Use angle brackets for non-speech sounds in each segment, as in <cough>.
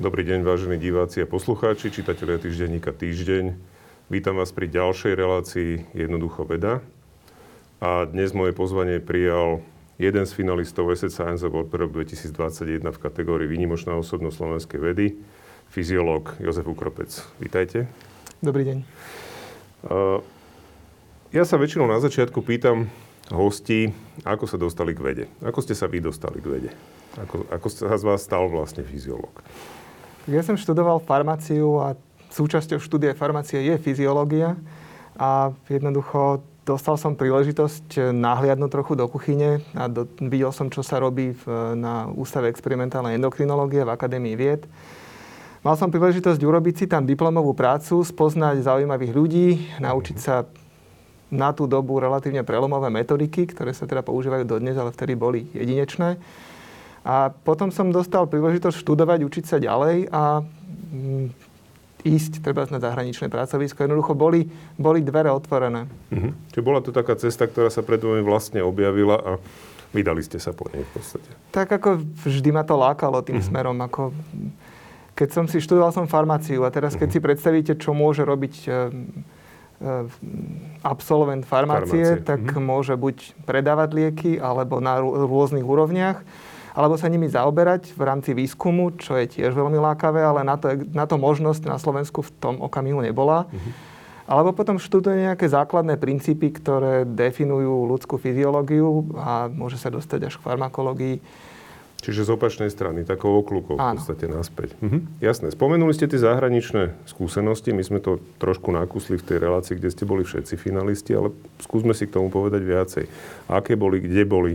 Dobrý deň, vážení diváci a poslucháči, čitatelia týždenníka Týždeň. Vítam vás pri ďalšej relácii Jednoducho veda. A dnes moje pozvanie prijal jeden z finalistov Asset Science Award pre rok 2021 v kategórii Výnimočná osobnosť slovenskej vedy, fyziológ Jozef Ukropec. Vítajte. Dobrý deň. Ja sa väčšinou na začiatku pýtam hostí, ako sa dostali k vede. Ako ste sa vy dostali k vede? Ako, ako sa z vás stal vlastne fyziológ? Ja som študoval farmáciu a súčasťou štúdia farmácie je fyziológia a jednoducho dostal som príležitosť nahliadnúť trochu do kuchyne a do, videl som, čo sa robí v, na Ústave experimentálnej endokrinológie v Akadémii vied. Mal som príležitosť urobiť si tam diplomovú prácu, spoznať zaujímavých ľudí, naučiť sa na tú dobu relatívne prelomové metodiky, ktoré sa teda používajú dodnes, ale vtedy boli jedinečné. A potom som dostal príležitosť študovať, učiť sa ďalej a mm, ísť treba na zahraničné pracovisko. Jednoducho boli, boli dvere otvorené. Uh-huh. Čiže bola to taká cesta, ktorá sa pred vami vlastne objavila a vydali ste sa po nej v podstate. Tak ako vždy ma to lákalo tým uh-huh. smerom. Ako, keď som si študoval som farmáciu a teraz keď uh-huh. si predstavíte, čo môže robiť e, e, absolvent farmácie, farmácie. tak uh-huh. môže buď predávať lieky alebo na rôznych úrovniach alebo sa nimi zaoberať v rámci výskumu, čo je tiež veľmi lákavé, ale na to, na to možnosť na Slovensku v tom okamihu nebola. Mm-hmm. Alebo potom študuje nejaké základné princípy, ktoré definujú ľudskú fyziológiu a môže sa dostať až k farmakológii. Čiže z opačnej strany, takou okľukou v podstate naspäť. Mhm. Jasné. Spomenuli ste tie zahraničné skúsenosti, my sme to trošku nakúsli v tej relácii, kde ste boli všetci finalisti, ale skúsme si k tomu povedať viacej. Aké boli, kde boli,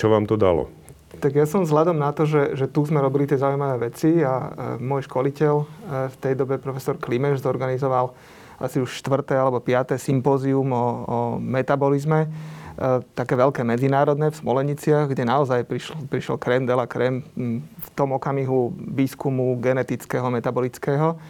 čo vám to dalo? Tak ja som vzhľadom na to, že, že tu sme robili tie zaujímavé veci a e, môj školiteľ e, v tej dobe, profesor Klimeš, zorganizoval asi už štvrté alebo piaté sympózium o, o metabolizme, e, také veľké medzinárodné v Smoleniciach, kde naozaj prišiel, prišiel krém de la krém v tom okamihu výskumu genetického, metabolického.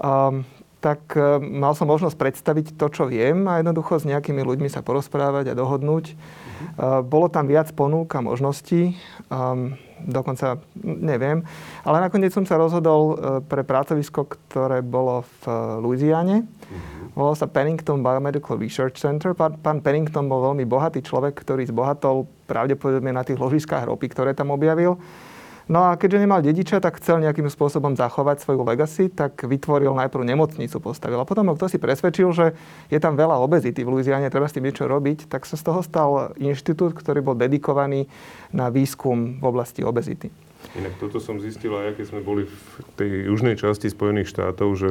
Um, tak e, mal som možnosť predstaviť to, čo viem a jednoducho s nejakými ľuďmi sa porozprávať a dohodnúť. Uh-huh. Bolo tam viac ponúk a možností, um, dokonca neviem, ale nakoniec som sa rozhodol pre pracovisko, ktoré bolo v Louisiane. Uh-huh. Volalo sa Pennington Biomedical Research Center. Pán, pán Pennington bol veľmi bohatý človek, ktorý zbohatol pravdepodobne na tých ložiskách ropy, ktoré tam objavil. No a keďže nemal dediča, tak chcel nejakým spôsobom zachovať svoju legacy, tak vytvoril najprv nemocnicu, postavil. A potom kto si presvedčil, že je tam veľa obezity v Louisiane, treba s tým niečo robiť, tak sa z toho stal inštitút, ktorý bol dedikovaný na výskum v oblasti obezity. Inak toto som zistil aj, keď sme boli v tej južnej časti Spojených štátov, že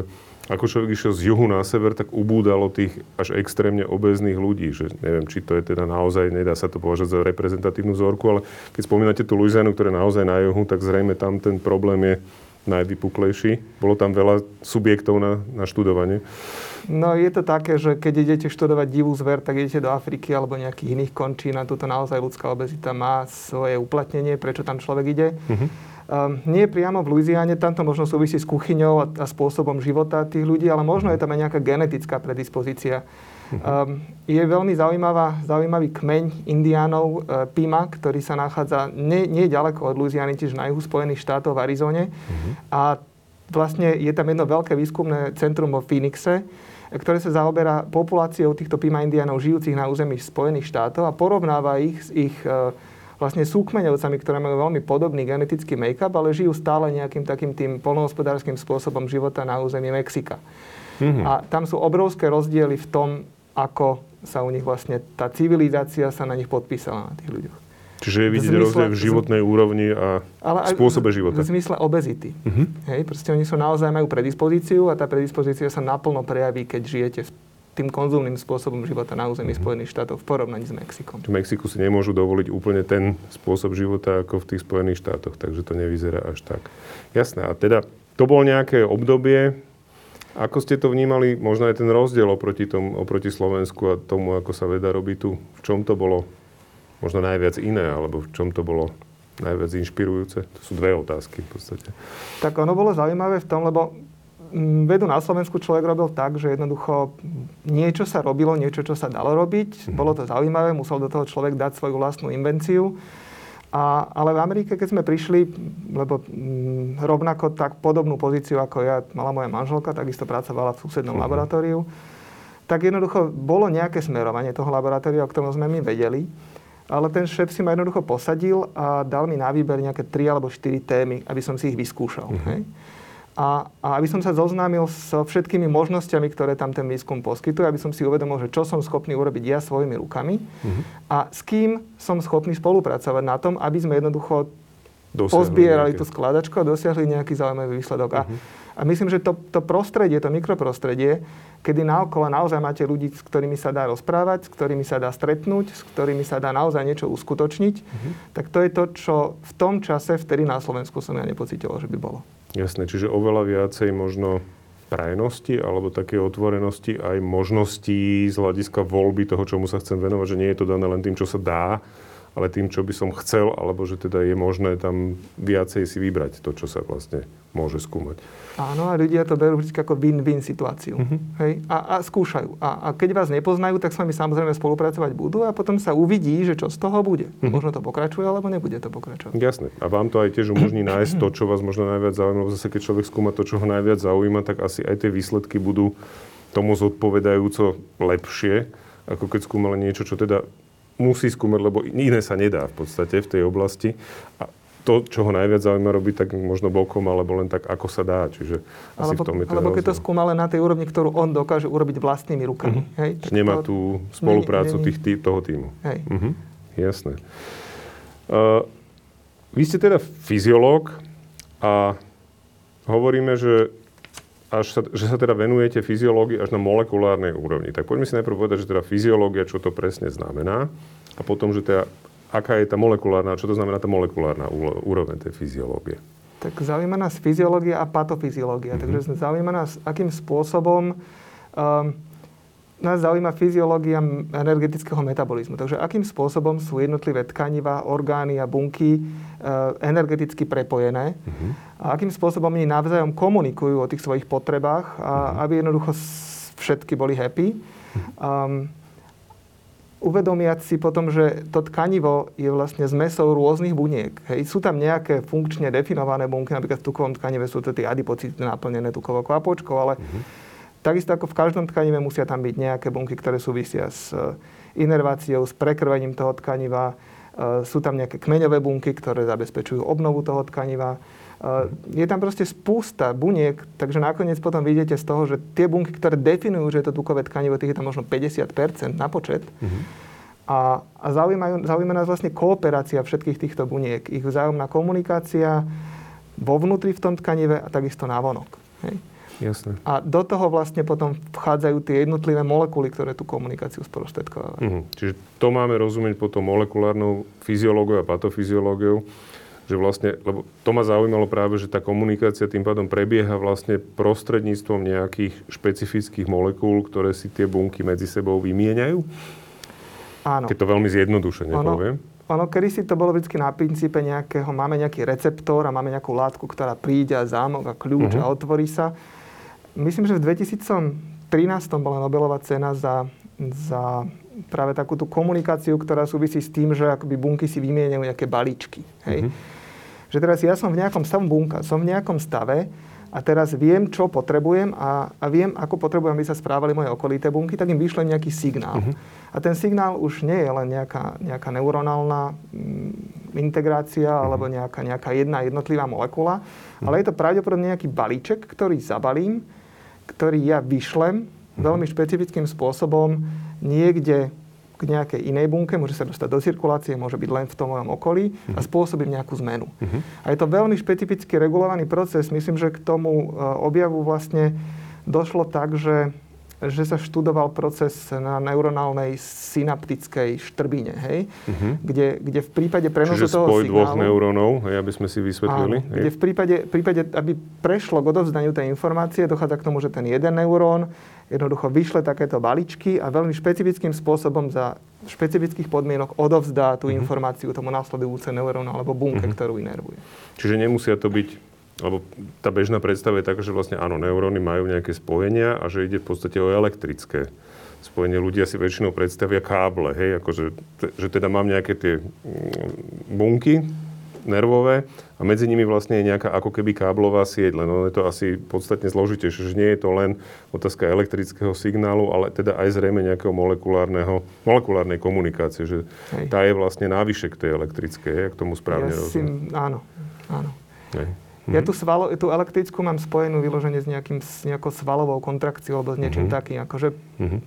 ako človek išiel z juhu na sever, tak ubúdalo tých až extrémne obezných ľudí. Že neviem, či to je teda naozaj, nedá sa to považovať za reprezentatívnu vzorku, ale keď spomínate tú Louisianu, ktorá je naozaj na juhu, tak zrejme tam ten problém je najvypuklejší. Bolo tam veľa subjektov na, na študovanie. No je to také, že keď idete študovať divú zver, tak idete do Afriky alebo nejakých iných končín a tuto naozaj ľudská obezita má svoje uplatnenie, prečo tam človek ide. Uh-huh. Um, nie priamo v Louisiane, tam to možno súvisí s kuchyňou a, a spôsobom života tých ľudí, ale možno je tam aj nejaká genetická predispozícia. Um, je veľmi zaujímavá, zaujímavý kmeň indiánov uh, Pima, ktorý sa nachádza nie, nie ďaleko od Louisiany, tiež na juhu Spojených štátov v Arizone. Uh-huh. A vlastne je tam jedno veľké výskumné centrum vo Phoenixe, ktoré sa zaoberá populáciou týchto Pima indiánov žijúcich na území Spojených štátov a porovnáva ich s ich uh, vlastne súkmeňovcami, ktoré majú veľmi podobný genetický make-up, ale žijú stále nejakým takým tým polnohospodárským spôsobom života na území Mexika. Mm-hmm. A tam sú obrovské rozdiely v tom, ako sa u nich vlastne tá civilizácia sa na nich podpísala, na tých ľuďoch. Čiže je vidieť rozdiel v životnej úrovni a ale spôsobe života. V zmysle obezity. Uh-huh. Hej, proste oni sú naozaj majú predispozíciu a tá predispozícia sa naplno prejaví, keď žijete tým konzumným spôsobom života na území mm-hmm. Spojených štátov v porovnaní s Mexikom. V Mexiku si nemôžu dovoliť úplne ten spôsob života ako v tých Spojených štátoch, takže to nevyzerá až tak. Jasné, a teda to bolo nejaké obdobie, ako ste to vnímali, možno aj ten rozdiel oproti, tom, oproti Slovensku a tomu, ako sa veda robí tu, v čom to bolo možno najviac iné, alebo v čom to bolo najviac inšpirujúce? To sú dve otázky v podstate. Tak ono bolo zaujímavé v tom, lebo Mm, vedu na Slovensku človek robil tak, že jednoducho niečo sa robilo, niečo, čo sa dalo robiť. Mhm. Bolo to zaujímavé, musel do toho človek dať svoju vlastnú invenciu. A, ale v Amerike, keď sme prišli, lebo m, mm, rovnako tak podobnú pozíciu ako ja mala moja manželka, takisto pracovala v susednom uh-huh. laboratóriu, tak jednoducho bolo nejaké smerovanie toho laboratória, o ktorom sme my vedeli. Ale ten šéf si ma jednoducho posadil a dal mi na výber nejaké tri alebo štyri témy, aby som si ich vyskúšal. Uh-huh. Hej? A, a aby som sa zoznámil so všetkými možnosťami, ktoré tam ten výskum poskytuje, aby som si uvedomil, že čo som schopný urobiť ja svojimi rukami uh-huh. a s kým som schopný spolupracovať na tom, aby sme jednoducho dosiahli pozbierali nejaké. tú skladačku a dosiahli nejaký zaujímavý výsledok. Uh-huh. A, mhm. a myslím, že to, to prostredie, to mikroprostredie, kedy naokolo naozaj máte ľudí, s ktorými sa dá rozprávať, s ktorými sa dá stretnúť, s ktorými sa dá naozaj niečo uskutočniť, uh-huh. tak to je to, čo v tom čase, vtedy na Slovensku som ja nepocítil, že by bolo. Jasné, čiže oveľa viacej možno prajnosti alebo také otvorenosti aj možností z hľadiska voľby toho, čomu sa chcem venovať, že nie je to dané len tým, čo sa dá, ale tým, čo by som chcel, alebo že teda je možné tam viacej si vybrať to, čo sa vlastne môže skúmať. Áno, a ľudia to berú vždy ako win-win situáciu. Uh-huh. Hej? A, a skúšajú. A, a keď vás nepoznajú, tak s vami samozrejme spolupracovať budú a potom sa uvidí, že čo z toho bude. Uh-huh. Možno to pokračuje, alebo nebude to pokračovať. Jasné. A vám to aj tiež umožní nájsť to, čo vás možno najviac zaujíma. Zase keď človek skúma to, čo ho najviac zaujíma, tak asi aj tie výsledky budú tomu zodpovedajúco lepšie, ako keď skúmala niečo, čo teda musí skúmať, lebo iné sa nedá v podstate v tej oblasti. A to, čo ho najviac zaujíma robiť, tak možno bokom, alebo len tak, ako sa dá. Čiže asi alebo, v tom je to Alebo keď to skúma len na tej úrovni, ktorú on dokáže urobiť vlastnými rukami. Uh-huh. Hej? Tak Nemá to... tú spoluprácu není, není... Tých, tý, toho týmu. Hej. Uh-huh. Jasné. Uh, vy ste teda fyziológ a hovoríme, že až sa, že sa teda venujete fyziológii až na molekulárnej úrovni. Tak poďme si najprv povedať, že teda fyziológia, čo to presne znamená a potom, že teda aká je tá molekulárna, čo to znamená tá molekulárna úroveň tej fyziológie. Tak zaujíma nás fyziológia a patofyziológia. Mm-hmm. Takže zaujíma nás, akým spôsobom um, nás zaujíma fyziológia energetického metabolizmu. Takže akým spôsobom sú jednotlivé tkaniva, orgány a bunky e, energeticky prepojené uh-huh. a akým spôsobom oni navzájom komunikujú o tých svojich potrebách, a, uh-huh. aby jednoducho všetky boli happy. Uh-huh. Um, uvedomiať si potom, že to tkanivo je vlastne zmesou rôznych buniek. Hej. Sú tam nejaké funkčne definované bunky, napríklad v tukovom tkanive sú to tie adipocity naplnené tukovou kvapočkou, ale uh-huh Takisto ako v každom tkanive musia tam byť nejaké bunky, ktoré súvisia s e, inerváciou, s prekrvením toho tkaniva. E, sú tam nejaké kmeňové bunky, ktoré zabezpečujú obnovu toho tkaniva. E, je tam proste spústa buniek, takže nakoniec potom vidíte z toho, že tie bunky, ktoré definujú, že je to tukové tkanivo, tých je tam možno 50% na počet. Mm-hmm. A, a zaujímajú, zaujíma nás vlastne kooperácia všetkých týchto buniek, ich vzájomná komunikácia vo vnútri v tom tkanive a takisto navonok. Hej. Jasne. A do toho vlastne potom vchádzajú tie jednotlivé molekuly, ktoré tú komunikáciu sprostredkovajú. Uh-huh. Čiže to máme rozumieť potom molekulárnou fyziológiou a patofyziológiou, že vlastne, lebo to ma zaujímalo práve, že tá komunikácia tým pádom prebieha vlastne prostredníctvom nejakých špecifických molekúl, ktoré si tie bunky medzi sebou vymieňajú? Áno. Keď to veľmi zjednodušene ono, poviem. Ono, kedy si to bolo vždy na princípe nejakého, máme nejaký receptor a máme nejakú látku, ktorá príde a zámok a kľúč uh-huh. a otvorí sa myslím, že v 2013 bola Nobelová cena za, za práve takúto komunikáciu, ktorá súvisí s tým, že akoby bunky si vymieňajú nejaké balíčky. Hej? Mm-hmm. Že teraz ja som v nejakom stave bunka, som v nejakom stave a teraz viem, čo potrebujem a, a viem, ako potrebujem, aby sa správali moje okolité bunky, tak im vyšle nejaký signál. Mm-hmm. A ten signál už nie je len nejaká, nejaká neuronálna mm, integrácia mm-hmm. alebo nejaká, nejaká jedna jednotlivá molekula, mm-hmm. ale je to pravdepodobne nejaký balíček, ktorý zabalím ktorý ja vyšlem veľmi špecifickým spôsobom niekde k nejakej inej bunke, môže sa dostať do cirkulácie, môže byť len v tom mojom okolí a mhm. spôsobím nejakú zmenu. Uh-huh. A je to veľmi špecificky regulovaný proces. Myslím, že k tomu e, objavu vlastne došlo tak, že že sa študoval proces na neuronálnej synaptickej štrbine, hej? Uh-huh. Kde, kde v prípade prenosu Čiže toho spoj signálu... dvoch neurónov, hej, aby sme si vysvetlili. Áno, kde v prípade, prípade, aby prešlo k odovzdaniu tej informácie, dochádza k tomu, že ten jeden neurón jednoducho vyšle takéto balíčky a veľmi špecifickým spôsobom za špecifických podmienok odovzdá tú uh-huh. informáciu tomu následujúce neurónu alebo bunke, uh-huh. ktorú inervuje. Čiže nemusia to byť lebo tá bežná predstava je taká, že vlastne áno, neuróny majú nejaké spojenia a že ide v podstate o elektrické spojenie ľudia si väčšinou predstavia káble, hej, akože, že teda mám nejaké tie mm, bunky nervové a medzi nimi vlastne je nejaká ako keby káblová sieť, len je to asi podstatne zložitejšie, že nie je to len otázka elektrického signálu, ale teda aj zrejme nejakého molekulárneho, molekulárnej komunikácie, že Hej. tá je vlastne návyše k tej elektrickej, ja k tomu správne ja rozumiem. Si, áno, áno. Hej. Ja mhm. tú, svalo, tú elektrickú mám spojenú vyloženie s, nejakým, s nejakou svalovou kontrakciou alebo s niečím mm-hmm. takým. Akože, mm-hmm.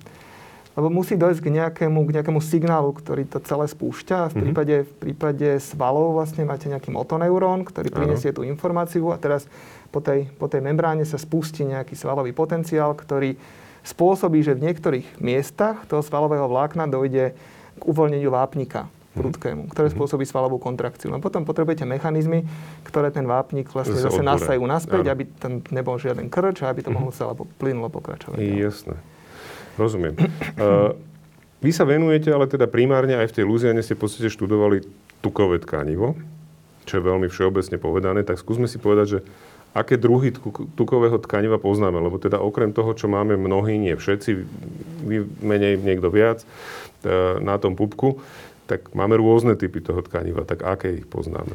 Lebo musí dojsť k nejakému, k nejakému signálu, ktorý to celé spúšťa. V mhm. prípade, mm-hmm. v prípade svalov vlastne máte nejaký motoneurón, ktorý prinesie tú informáciu a teraz po tej, po tej membráne sa spustí nejaký svalový potenciál, ktorý spôsobí, že v niektorých miestach toho svalového vlákna dojde k uvoľneniu vápnika prudkému, ktoré mhm. spôsobí svalovú kontrakciu. No potom potrebujete mechanizmy, ktoré ten vápnik vlastne zase nasajú naspäť, aby tam nebol žiaden krč a aby to mhm. mohlo celé plynulo pokračovať. Jasné. Rozumiem. Uh, <clears throat> vy sa venujete, ale teda primárne aj v tej Luziane ste v podstate študovali tukové tkanivo, čo je veľmi všeobecne povedané, tak skúsme si povedať, že aké druhy tukového tkaniva poznáme, lebo teda okrem toho, čo máme mnohí, nie všetci, menej, niekto viac, e, na tom pupku, tak máme rôzne typy toho tkaniva, tak aké ich poznáme?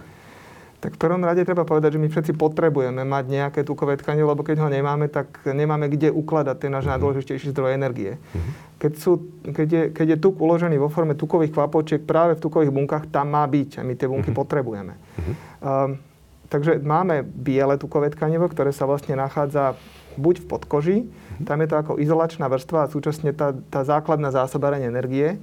Tak v prvom rade treba povedať, že my všetci potrebujeme mať nejaké tukové tkanivo, lebo keď ho nemáme, tak nemáme kde ukladať ten náš uh-huh. najdôležitejší zdroj energie. Uh-huh. Keď, sú, keď, je, keď je tuk uložený vo forme tukových kvapočiek práve v tukových bunkách, tam má byť a my tie bunky uh-huh. potrebujeme. Uh-huh. Um, takže máme biele tukové tkanivo, ktoré sa vlastne nachádza buď v podkoži, uh-huh. tam je to ako izolačná vrstva a súčasne tá, tá základná zásobárenie energie.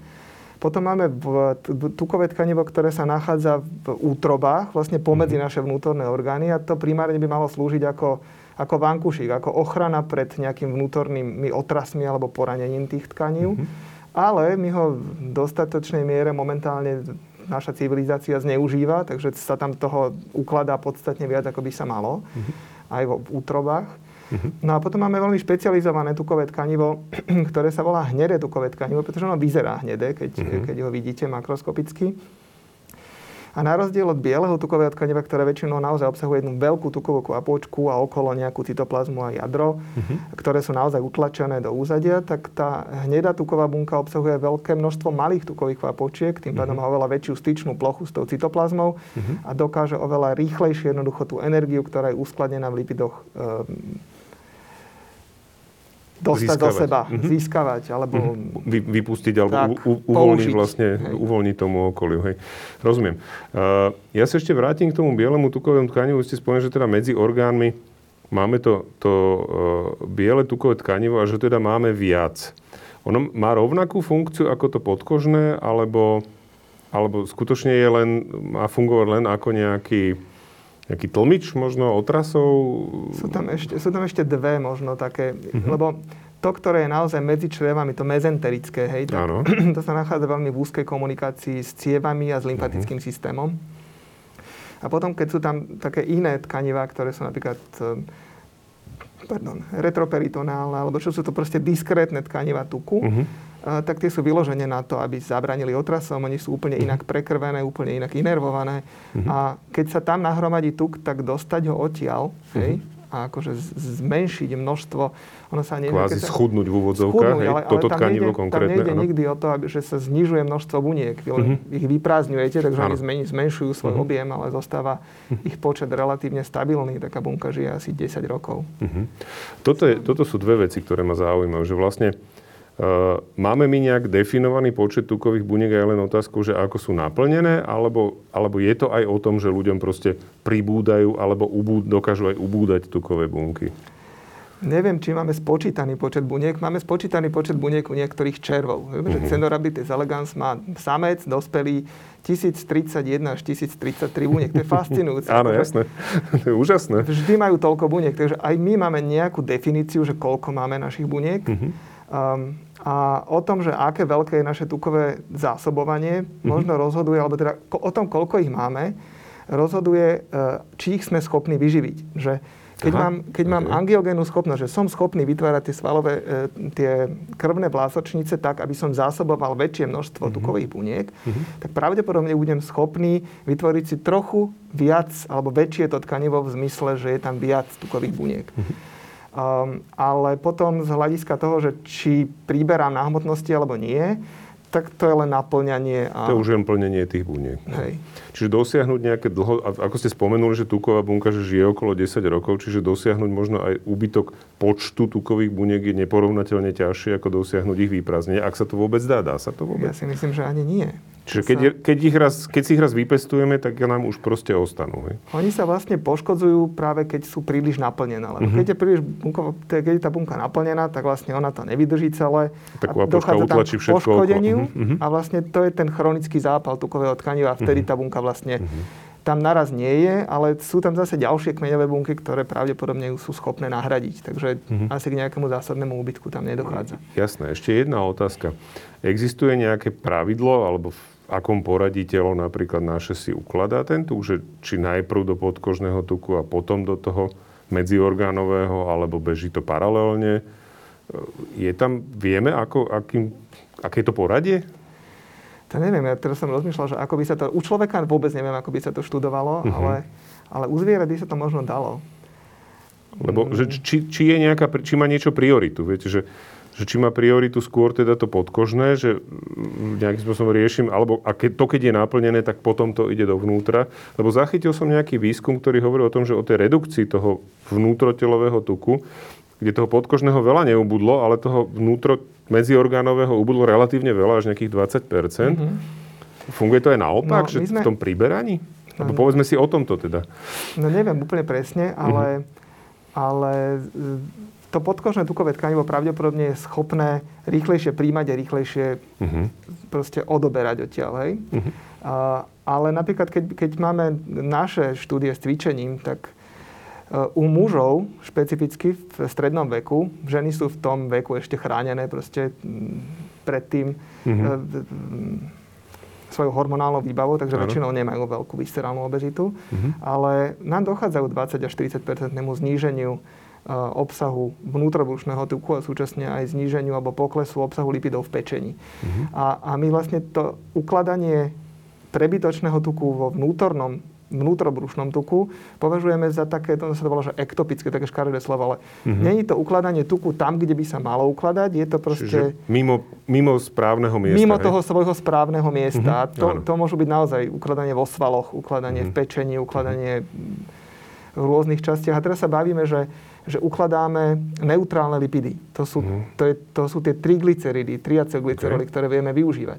Potom máme v, tukové tkanivo, ktoré sa nachádza v útrobách, vlastne pomedzi mm-hmm. naše vnútorné orgány a to primárne by malo slúžiť ako, ako vankušik, ako ochrana pred nejakým vnútornými otrasmi alebo poranením tých tkanív. Mm-hmm. Ale my ho v dostatočnej miere momentálne naša civilizácia zneužíva, takže sa tam toho ukladá podstatne viac, ako by sa malo, mm-hmm. aj v útrobách. No a potom máme veľmi špecializované tukové tkanivo, <clears throat> ktoré sa volá hnedé tukové tkanivo, pretože ono vyzerá hnedé, keď, uh-huh. keď ho vidíte makroskopicky. A na rozdiel od bieleho tukového tkaniva, ktoré väčšinou naozaj obsahuje jednu veľkú tukovú kvapočku a okolo nejakú cytoplazmu a jadro, uh-huh. ktoré sú naozaj utlačené do úzadia, tak tá hnedá tuková bunka obsahuje veľké množstvo malých tukových kvapočiek, tým pádom uh-huh. má oveľa väčšiu styčnú plochu s tou cytoplazmou uh-huh. a dokáže oveľa rýchlejšie jednoducho tú energiu, ktorá je uskladnená v lipidoch, e, dostať získavať. do seba, mm-hmm. získavať, alebo... Mm-hmm. Vy, vypustiť, alebo tak, u, u, uvoľniť vlastne, hej. uvoľniť tomu okoliu, hej. Rozumiem. Uh, ja sa ešte vrátim k tomu bielemu tukovému tkanivu. Vy ste spomenuli, že teda medzi orgánmi máme to, to uh, biele tukové tkanivo a že teda máme viac. Ono má rovnakú funkciu ako to podkožné, alebo, alebo skutočne je len, má fungovať len ako nejaký nejaký tlmič možno otrasov? Sú tam ešte, sú tam ešte dve možno také, uh-huh. lebo to, ktoré je naozaj medzi črevami, to mezenterické, hej, tak, <clears throat> to sa nachádza veľmi v úzkej komunikácii s cievami a s lymfatickým uh-huh. systémom. A potom, keď sú tam také iné tkanivá, ktoré sú napríklad eh, pardon, retroperitonálne, alebo čo sú to proste diskrétne tkaniva tuku, uh-huh tak tie sú vyložené na to, aby zabranili otrasom. Oni sú úplne inak mhm. prekrvené, úplne inak inervované. Uh-huh. A keď sa tam nahromadí tuk, tak dostať ho odtiaľ, uh-huh. hej, a akože zmenšiť množstvo, ono sa nevie... Kvázi sa, schudnúť v úvodzovkách, hej, ale, toto ale tkanivo nejde, konkrétne. Tam nejde ano. nikdy o to, aby, že sa znižuje množstvo buniek. Vy uh-huh. ich vyprázdňujete, takže ano. oni zmen, zmenšujú svoj uh-huh. objem, ale zostáva uh-huh. ich počet relatívne stabilný. Taká bunka žije asi 10 rokov. Uh-huh. Toto, je, toto sú dve veci, ktoré ma zaujímajú. Že vlastne máme my nejak definovaný počet tukových buniek a je len otázkou, že ako sú naplnené, alebo, alebo je to aj o tom, že ľuďom proste pribúdajú alebo ubúd, dokážu aj ubúdať tukové bunky? Neviem, či máme spočítaný počet buniek. Máme spočítaný počet buniek u niektorých červov. Vieme, že mhm. elegans má samec, dospelý, 1031 až 1033 buniek. To je <laughs> fascinujúce. Áno, jasné. <laughs> to je úžasné. Vždy majú toľko buniek. Takže aj my máme nejakú definíciu, že koľko máme našich buniek. Um, a o tom, že aké veľké je naše tukové zásobovanie, mm-hmm. možno rozhoduje, alebo teda o tom, koľko ich máme, rozhoduje, e, či ich sme schopní vyživiť. Že keď Aha, mám, keď okay. mám angiogénnu schopnosť, že som schopný vytvárať tie svalové, e, tie krvné vlásočnice tak, aby som zásoboval väčšie množstvo mm-hmm. tukových buniek, mm-hmm. tak pravdepodobne budem schopný vytvoriť si trochu viac alebo väčšie to tkanivo v zmysle, že je tam viac tukových buniek. Mm-hmm. Um, ale potom z hľadiska toho, že či priberám na hmotnosti alebo nie, tak to je len naplňanie. A... To je už len plnenie tých buniek. Hej. Čiže dosiahnuť nejaké dlho... Ako ste spomenuli, že tuková bunka že žije okolo 10 rokov, čiže dosiahnuť možno aj úbytok počtu tukových buniek je neporovnateľne ťažšie, ako dosiahnuť ich výpraznenie. Ak sa to vôbec dá, dá sa to vôbec? Ja si myslím, že ani nie. Čiže keď, sa... keď, ich raz, keď si ich raz vypestujeme, tak nám už proste ostanú. Hej? Oni sa vlastne poškodzujú práve keď sú príliš naplnené. Lebo uh-huh. keď, je príliš bunko, keď je tá bunka naplnená, tak vlastne ona to nevydrží celé. Taková dochádza tam k poškodeniu uh-huh. a vlastne to je ten chronický zápal tukového tkaniva a vtedy uh-huh. tá bunka vlastne uh-huh tam naraz nie je, ale sú tam zase ďalšie kmeňové bunky, ktoré pravdepodobne sú schopné nahradiť. Takže mm-hmm. asi k nejakému zásadnému úbytku tam nedochádza. Jasné. Ešte jedna otázka. Existuje nejaké pravidlo alebo v akom poradí telo napríklad naše si ukladá ten tuk, že či najprv do podkožného tuku a potom do toho medziorgánového, alebo beží to paralelne. Je tam, vieme, ako, akým, aké to poradie? To neviem, ja teraz som rozmýšľal, že ako by sa to... U človeka vôbec neviem, ako by sa to študovalo, uh-huh. ale, ale u zvierat by sa to možno dalo. Lebo že, či, či, je nejaká, či má niečo prioritu. Viete, že že či má prioritu skôr teda to podkožné, že nejakým spôsobom riešim, alebo a keď, to, keď je naplnené, tak potom to ide dovnútra. Lebo zachytil som nejaký výskum, ktorý hovorí o tom, že o tej redukcii toho vnútrotelového tuku, kde toho podkožného veľa neubudlo, ale toho vnútro medziorgánového ubudlo relatívne veľa, až nejakých 20 mm-hmm. Funguje to aj naopak, no, že sme... v tom priberaní? Lebo povedzme si o tomto teda. No neviem úplne presne, ale, mm-hmm. ale to podkožné tukové tkanivo pravdepodobne je schopné rýchlejšie príjmať a rýchlejšie uh-huh. proste odoberať odtiaľ, hej? Uh-huh. A, ale napríklad, keď, keď máme naše štúdie s cvičením, tak e, u mužov, špecificky v strednom veku, ženy sú v tom veku ešte chránené proste predtým uh-huh. svojou hormonálnou výbavou, takže ano. väčšinou nemajú veľkú viscerálnu obezitu, uh-huh. ale nám dochádzajú 20 až 40 zníženiu Eh, obsahu vnútrobrušného tuku a súčasne aj zníženiu alebo poklesu obsahu lipidov v pečení. Uh-huh. A, a my vlastne to ukladanie prebytočného tuku vo vnútornom vnútrobrušnom tuku považujeme za také, to sa to volá, že ektopické, také škaredé slovo, ale uh-huh. není to ukladanie tuku tam, kde by sa malo ukladať, je to proste... Čiže mimo, mimo správneho miesta, Mimo hej? toho svojho správneho miesta. Uh-huh. To, to môžu byť naozaj ukladanie vo svaloch, ukladanie uh-huh. v pečení, ukladanie uh-huh. v rôznych častiach. A teraz sa bavíme, že že ukladáme neutrálne lipidy. To sú, mm. to je, to sú tie triglyceridy, triacylglyceroly, okay. ktoré vieme využívať.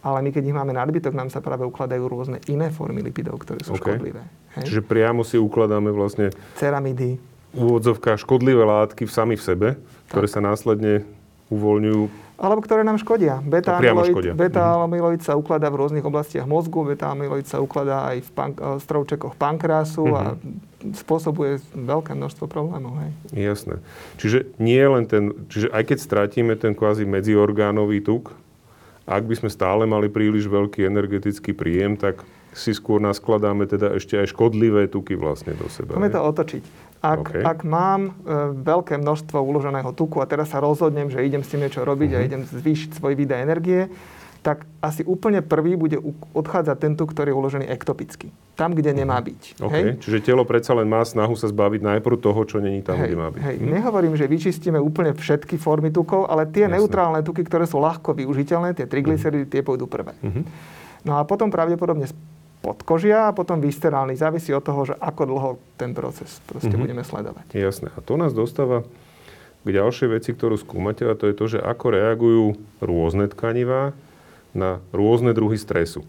Ale my, keď ich máme nadbytok, nám sa práve ukladajú rôzne iné formy lipidov, ktoré sú okay. škodlivé. Hej? Čiže priamo si ukladáme vlastne... Ceramidy. Úvodzovka škodlivé látky v sami v sebe, ktoré tak. sa následne uvoľňujú alebo ktoré nám škodia. Beta-amyloid, beta-amyloid sa ukladá v rôznych oblastiach mozgu, beta-amyloid sa ukladá aj v pank- strovčekoch pankrásu uh-huh. a mhm. spôsobuje veľké množstvo problémov. Hej. Jasné. Čiže nie len ten, čiže aj keď stratíme ten kvázi medziorgánový tuk, ak by sme stále mali príliš veľký energetický príjem, tak si skôr naskladáme teda ešte aj škodlivé tuky vlastne do seba. Poďme to otočiť. Ak, okay. ak mám e, veľké množstvo uloženého tuku a teraz sa rozhodnem, že idem s tým niečo robiť uh-huh. a mhm. idem zvýšiť svoj výdaj energie, tak asi úplne prvý bude odchádzať ten tuk, ktorý je uložený ektopicky. Tam, kde nemá mhm. byť. Okay. Hej? Čiže telo predsa len má snahu sa zbaviť najprv toho, čo není tam, hej, kde má byť. Hej. Hm? Nehovorím, že vyčistíme úplne všetky formy tukov, ale tie Jasne. neutrálne tuky, ktoré sú ľahko využiteľné, tie triglyceridy, uh-huh. tie pôjdu prvé. Uh-huh. No a potom pravdepodobne podkožia a potom viscerálny. Závisí od toho, že ako dlho ten proces proste mm-hmm. budeme sledovať. Jasné. A to nás dostáva k ďalšej veci, ktorú skúmate, a to je to, že ako reagujú rôzne tkanivá na rôzne druhy stresu.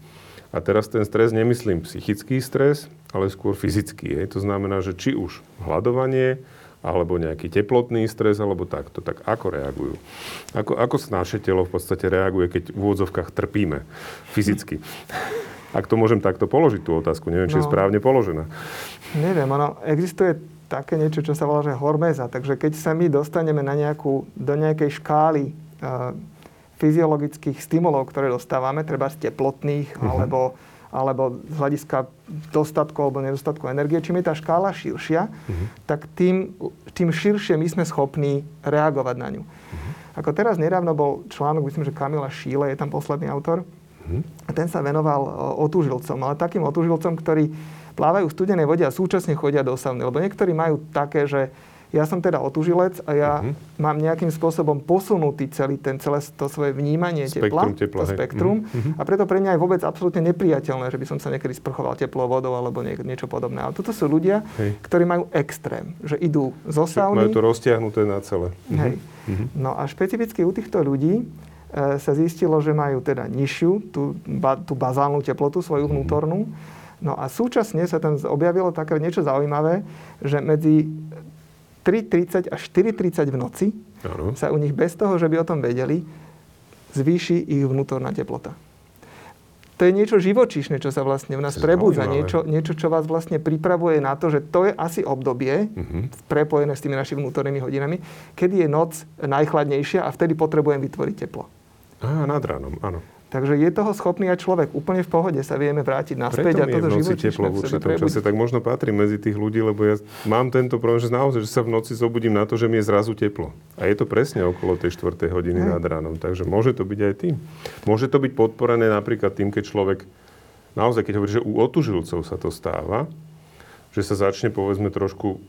A teraz ten stres nemyslím psychický stres, ale skôr fyzický. Je. To znamená, že či už hľadovanie, alebo nejaký teplotný stres, alebo takto. Tak ako reagujú? Ako, ako naše telo v podstate reaguje, keď v úvodzovkách trpíme fyzicky? Ak to môžem takto položiť tú otázku, neviem, či no, je správne položená. Neviem, ono existuje také niečo, čo sa volá, že hormeza. Takže keď sa my dostaneme na nejakú, do nejakej škály uh, fyziologických stimulov, ktoré dostávame, treba z teplotných, uh-huh. alebo, alebo z hľadiska dostatku alebo nedostatku energie, čím je tá škála širšia, uh-huh. tak tým, tým širšie my sme schopní reagovať na ňu. Uh-huh. Ako teraz nedávno bol článok, myslím, že Kamila Šíle je tam posledný autor, a ten sa venoval otúžilcom, ale takým otúžilcom, ktorí plávajú v studenej vode a súčasne chodia do sauny. Lebo niektorí majú také, že ja som teda otužilec a ja uh-huh. mám nejakým spôsobom posunutý celý ten, celé to svoje vnímanie spektrum tepla, tepla to spektrum. Uh-huh. A preto pre mňa je vôbec absolútne nepriateľné, že by som sa niekedy sprchoval teplou vodou alebo nie, niečo podobné. Ale toto sú ľudia, Hej. ktorí majú extrém, že idú zo sauny. Majú to roztiahnuté na celé. Uh-huh. Hej. Uh-huh. No a špecificky u týchto ľudí e, sa zistilo, že majú teda nižšiu tú, ba, tú bazálnu teplotu, svoju vnútornú. No a súčasne sa tam objavilo také niečo zaujímavé, že medzi 3.30 až 4.30 v noci ano. sa u nich bez toho, že by o tom vedeli, zvýši ich vnútorná teplota. To je niečo živočíšne, čo sa vlastne v nás prebudza. Niečo, niečo, čo vás vlastne pripravuje na to, že to je asi obdobie, uh-huh. prepojené s tými našimi vnútornými hodinami, kedy je noc najchladnejšia a vtedy potrebujem vytvoriť teplo. Á, nad ránom, áno. Takže je toho schopný aj človek. Úplne v pohode sa vieme vrátiť naspäť. Preto a toto noci teplo v určitom čase, tak možno patrí medzi tých ľudí, lebo ja mám tento problém, že naozaj, že sa v noci zobudím na to, že mi je zrazu teplo. A je to presne okolo tej 4. hodiny nad ránom. Takže môže to byť aj tým. Môže to byť podporené napríklad tým, keď človek, naozaj keď hovorí, že u otužilcov sa to stáva, že sa začne povedzme trošku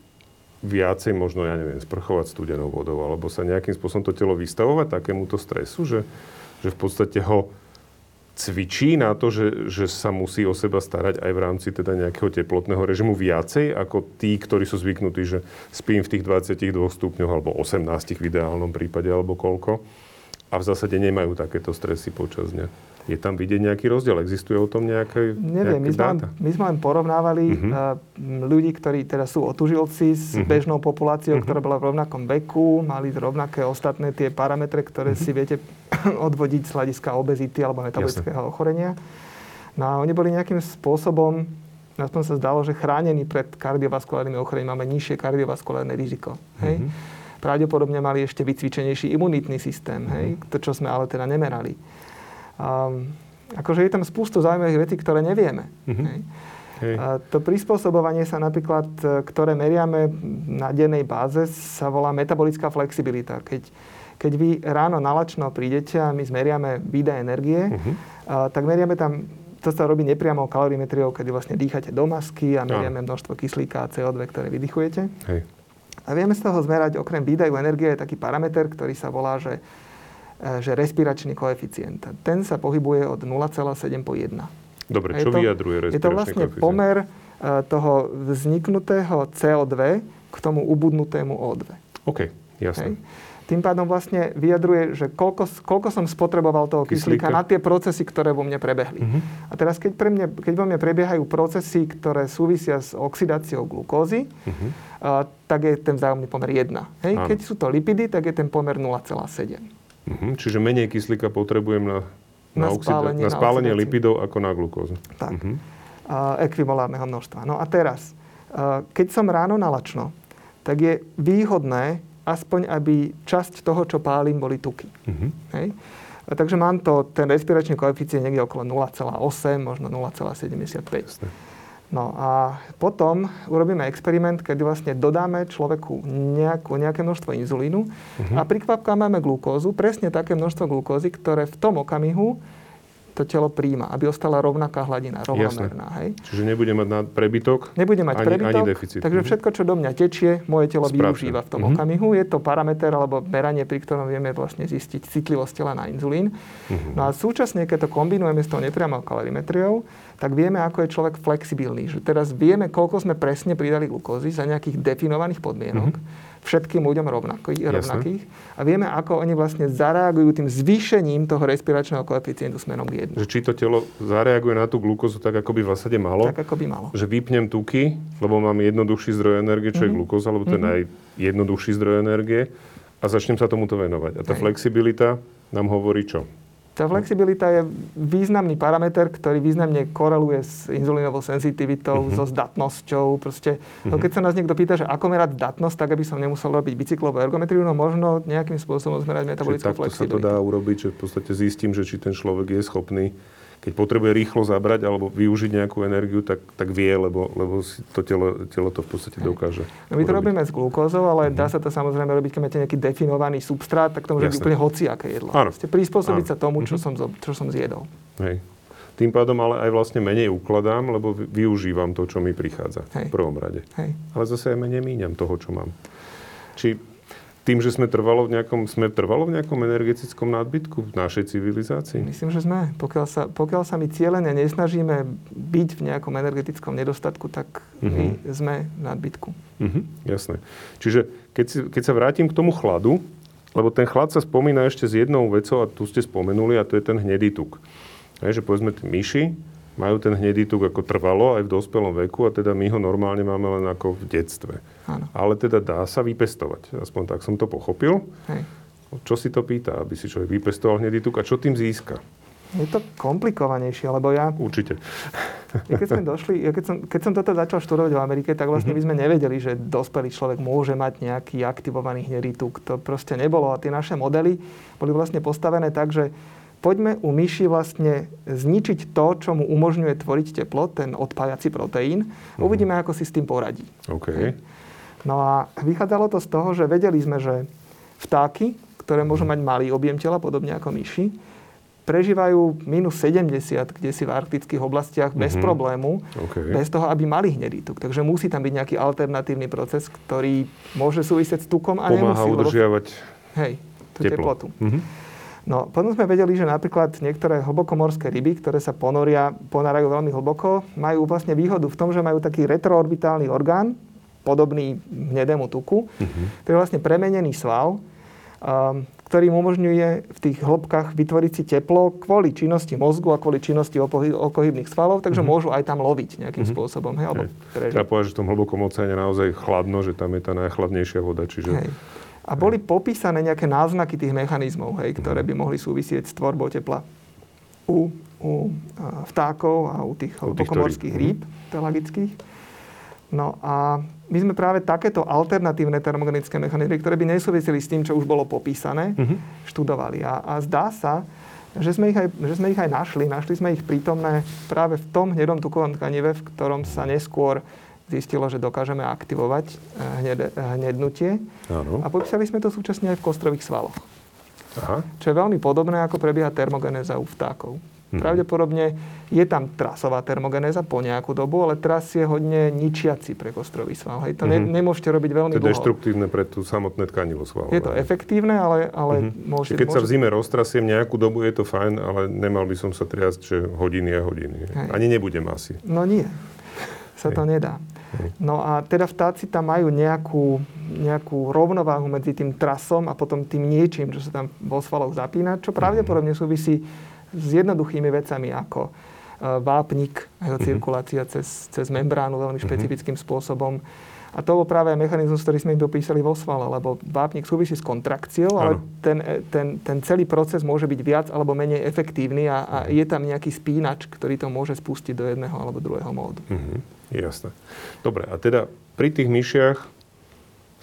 viacej možno, ja neviem, sprchovať studenou vodou, alebo sa nejakým spôsobom to telo vystavovať takémuto stresu, že, že v podstate ho cvičí na to, že, že sa musí o seba starať aj v rámci teda nejakého teplotného režimu viacej ako tí, ktorí sú zvyknutí, že spím v tých 22 stupňoch alebo 18 v ideálnom prípade alebo koľko a v zásade nemajú takéto stresy počas dňa. Je tam vidieť nejaký rozdiel? Existuje o tom nejaké, Neviem, my sme, my sme len porovnávali uh-huh. ľudí, ktorí teraz sú otužilci s uh-huh. bežnou populáciou, uh-huh. ktorá bola v rovnakom veku, mali rovnaké ostatné tie parametre, ktoré uh-huh. si viete <laughs> odvodiť z hľadiska obezity alebo metabolického Jasne. ochorenia. No a oni boli nejakým spôsobom, aspoň sa zdalo, že chránení pred kardiovaskulárnymi ochorením. Máme nižšie kardiovaskulárne riziko. Hej? Uh-huh. Pravdepodobne mali ešte vycvičenejší imunitný systém, hej? to, čo sme ale teda nemerali. Um, akože je tam spústu zaujímavých vecí, ktoré nevieme. Mm-hmm. Hej. Hej. A to prispôsobovanie sa napríklad, e, ktoré meriame na dennej báze, sa volá metabolická flexibilita. Keď, keď vy ráno nalačno prídete a my zmeriame výdaj energie, uh-huh. a, tak meriame tam, to sa robí nepriamo kalorimetriou, kedy vlastne dýchate do masky a meriame no. množstvo kyslíka a CO2, ktoré vydychujete. Hej. A vieme z toho zmerať, okrem výdaju energie, je taký parameter, ktorý sa volá, že že respiračný koeficient. Ten sa pohybuje od 0,7 po 1. Dobre, čo to, vyjadruje respiračný Je to vlastne koeficient? pomer e, toho vzniknutého CO2 k tomu ubudnutému O2. OK, jasné. Hej. Tým pádom vlastne vyjadruje, že koľko, koľko som spotreboval toho kyslíka, kyslíka na tie procesy, ktoré vo mne prebehli. Uh-huh. A teraz, keď, pre mne, keď vo mne prebiehajú procesy, ktoré súvisia s oxidáciou glukózy, uh-huh. uh, tak je ten vzájomný pomer 1. Hej? Keď sú to lipidy, tak je ten pomer 0,7. Uh-huh. Čiže menej kyslíka potrebujem na, na, na spálenie, na spálenie na lipidov ako na glukózu. Tak. Uh-huh. Uh, ekvivalárneho množstva. No a teraz, uh, keď som ráno nalačno, tak je výhodné aspoň, aby časť toho, čo pálim, boli tuky. Uh-huh. Hej? A takže mám to, ten respiračný koeficient niekde okolo 0,8, možno 0,75. Jasne. No a potom urobíme experiment, kedy vlastne dodáme človeku nejakú, nejaké množstvo inzulínu uh-huh. a prikvapkáme glukózu, presne také množstvo glukózy, ktoré v tom okamihu to telo príjma, aby ostala rovnaká hladina, rovnomerná. Hej? Čiže nebude mať na prebytok, nebude mať ani, prebytok, ani deficit. Takže mhm. všetko, čo do mňa tečie, moje telo Správne. využíva v tom uh-huh. okamihu. Je to parameter alebo meranie, pri ktorom vieme vlastne zistiť citlivosť tela na inzulín. Uh-huh. No a súčasne, keď to kombinujeme s tou nepriamou kalorimetriou, tak vieme, ako je človek flexibilný. Že teraz vieme, koľko sme presne pridali glukózy za nejakých definovaných podmienok. Uh-huh všetkým ľuďom rovnaký, rovnakých. A vieme, ako oni vlastne zareagujú tým zvýšením toho respiračného koeficientu smerom k jednu. Že či to telo zareaguje na tú glukózu tak, ako by v zásade malo. Tak, ako by malo. Že vypnem tuky, lebo mám jednoduchší zdroj energie, čo mm-hmm. je mhm. glukóza, lebo to je mm-hmm. najjednoduchší zdroj energie a začnem sa tomuto venovať. A tá Hej. flexibilita nám hovorí čo? Tá flexibilita je významný parameter, ktorý významne koreluje s inzulínovou senzitivitou, uh-huh. so zdatnosťou. Proste, no keď sa nás niekto pýta, že ako merať zdatnosť, tak aby som nemusel robiť bicyklovú ergometriu, no možno nejakým spôsobom zmerať metabolickú flexibilitu. sa to dá urobiť, že v podstate zistím, že či ten človek je schopný keď potrebuje rýchlo zabrať alebo využiť nejakú energiu, tak, tak vie, lebo, lebo si to telo, telo to v podstate dokáže. No my to urobiť. robíme s glukózou, ale uh-huh. dá sa to samozrejme robiť, keď máte nejaký definovaný substrát, tak to môže byť úplne hociaké jedlo. Áno. Ste prispôsobiť Áno. sa tomu, čo, uh-huh. som, čo som zjedol. Hej. Tým pádom ale aj vlastne menej ukladám, lebo využívam to, čo mi prichádza Hej. v prvom rade. Hej. Ale zase aj menej míňam toho, čo mám. Či tým, že sme, trvalo v nejakom, sme trvalo v nejakom energetickom nadbytku v našej civilizácii? Myslím, že sme. Pokiaľ sa, pokiaľ sa my cieľene nesnažíme byť v nejakom energetickom nedostatku, tak uh-huh. my mhm. sme v nadbytku. Uh-huh, jasné. Čiže keď, si, keď sa vrátim k tomu chladu, lebo ten chlad sa spomína ešte s jednou vecou, a tu ste spomenuli, a to je ten hnedý tuk. Hej, že povedzme myši majú ten hnedý tuk ako trvalo aj v dospelom veku a teda my ho normálne máme len ako v detstve. Áno. Ale teda dá sa vypestovať. Aspoň tak som to pochopil. Hej. Čo si to pýta, aby si človek vypestoval hnedý tuk a čo tým získa? Je to komplikovanejšie, lebo ja... Určite. <laughs> Ja keď, sme došli, ja keď, som, keď som toto začal študovať v Amerike, tak vlastne mm-hmm. my sme nevedeli, že dospelý človek môže mať nejaký aktivovaný hnedý tuk. To proste nebolo. A tie naše modely boli vlastne postavené tak, že poďme u myši vlastne zničiť to, čo mu umožňuje tvoriť teplo, ten odpájací proteín. Mm-hmm. Uvidíme, ako si s tým poradí. Okay. No a vychádzalo to z toho, že vedeli sme, že vtáky, ktoré môžu mať malý objem tela, podobne ako myši, prežívajú minus 70, kde si v arktických oblastiach bez mm-hmm. problému, okay. bez toho, aby mali hnedý tuk. Takže musí tam byť nejaký alternatívny proces, ktorý môže súvisieť s tukom a Pomáha nemusí. udržiavať hej, tú teplo. teplotu. Mm-hmm. No, potom sme vedeli, že napríklad niektoré hlbokomorské ryby, ktoré sa ponoria, ponárajú veľmi hlboko, majú vlastne výhodu v tom, že majú taký retroorbitálny orgán, podobný hnedému tuku, uh-huh. ktorý je vlastne premenený sval, um, ktorý umožňuje v tých hĺbkach vytvoriť si teplo kvôli činnosti mozgu a kvôli činnosti okohybných svalov, takže uh-huh. môžu aj tam loviť nejakým uh-huh. spôsobom. Hej, alebo Treba povedať, že v tom hlbokom oceáne naozaj chladno, že tam je tá najchladnejšia voda. Čiže... Hej. A boli popísané nejaké náznaky tých mechanizmov, hej, ktoré by mohli súvisieť s tvorbou tepla u, u vtákov a u tých hlbokomorských rýb pelagických. No a my sme práve takéto alternatívne termogenické mechanizmy, ktoré by nesúviseli s tým, čo už bolo popísané, uh-huh. študovali. A, a zdá sa, že sme, ich aj, že sme ich aj našli. Našli sme ich prítomné práve v tom hnedom tukovom tkanive, v ktorom sa neskôr zistilo, že dokážeme aktivovať eh, hned, eh, hnednutie. Áno. A popísali sme to súčasne aj v kostrových svaloch. Aha. Čo je veľmi podobné, ako prebieha termogenéza u vtákov. Hmm. Pravdepodobne je tam trasová termogenéza po nejakú dobu, ale tras je hodne ničiaci pre kostrový sval. Hej, to hmm. ne, nemôžete robiť veľmi dlho. To je deštruktívne pre tú samotné tkanivo svalu. Je to efektívne, ale, ale hmm. môžete... Keď môžete... sa v zime roztrasiem nejakú dobu, je to fajn, ale nemal by som sa triasť, že hodiny a hodiny. Hej. Ani nebudem asi. No nie. Sa Hej. to nedá. No a teda vtáci tam majú nejakú, nejakú rovnováhu medzi tým trasom a potom tým niečím, čo sa tam vo svaloch zapína, čo pravdepodobne súvisí s jednoduchými vecami ako e, vápnik, jeho mhm. cirkulácia cez, cez membránu veľmi mhm. špecifickým spôsobom. A to bol práve mechanizmus, ktorý sme im dopísali vo svale, lebo vápnik súvisí s kontrakciou, ale ten, e, ten, ten celý proces môže byť viac alebo menej efektívny a, a je tam nejaký spínač, ktorý to môže spustiť do jedného alebo druhého módu. Mm-hmm. Jasné. Dobre, a teda pri tých myšiach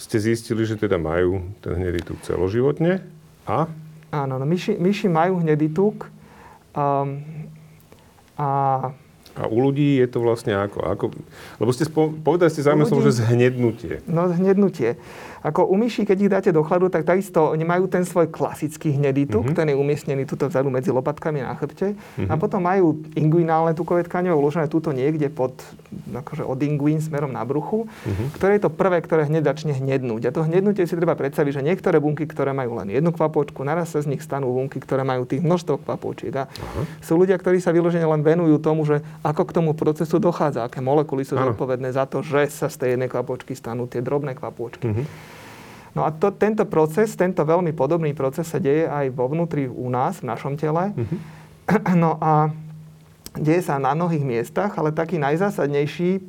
ste zistili, že teda majú ten hnedý tuk celoživotne a? Áno, no myši, myši majú hnedý tuk um, a a u ľudí je to vlastne ako? ako lebo ste spo, povedali ste zaujímavé slovo, že zhnednutie. No zhnednutie. Ako u myší, keď ich dáte do chladu, tak takisto oni majú ten svoj klasický hnedý tuk, mm-hmm. ten je umiestnený tuto vzadu medzi lopatkami na chrbte. Mm-hmm. A potom majú inguinálne tukové tkanivo uložené tuto niekde pod, akože od inguín smerom na bruchu, mm-hmm. ktoré je to prvé, ktoré hneď začne hnednúť. A to hnednutie si treba predstaviť, že niektoré bunky, ktoré majú len jednu kvapočku, naraz sa z nich stanú bunky, ktoré majú tých množstvo kvapočiek. A Aha. sú ľudia, ktorí sa vyložene len venujú tomu, že ako k tomu procesu dochádza, aké molekuly sú zodpovedné za to, že sa z tej jednej kvapočky stanú tie drobné kvapôčky. Mm-hmm. No a to, tento proces, tento veľmi podobný proces sa deje aj vo vnútri u nás, v našom tele. Mm-hmm. No a deje sa na mnohých miestach, ale taký najzásadnejší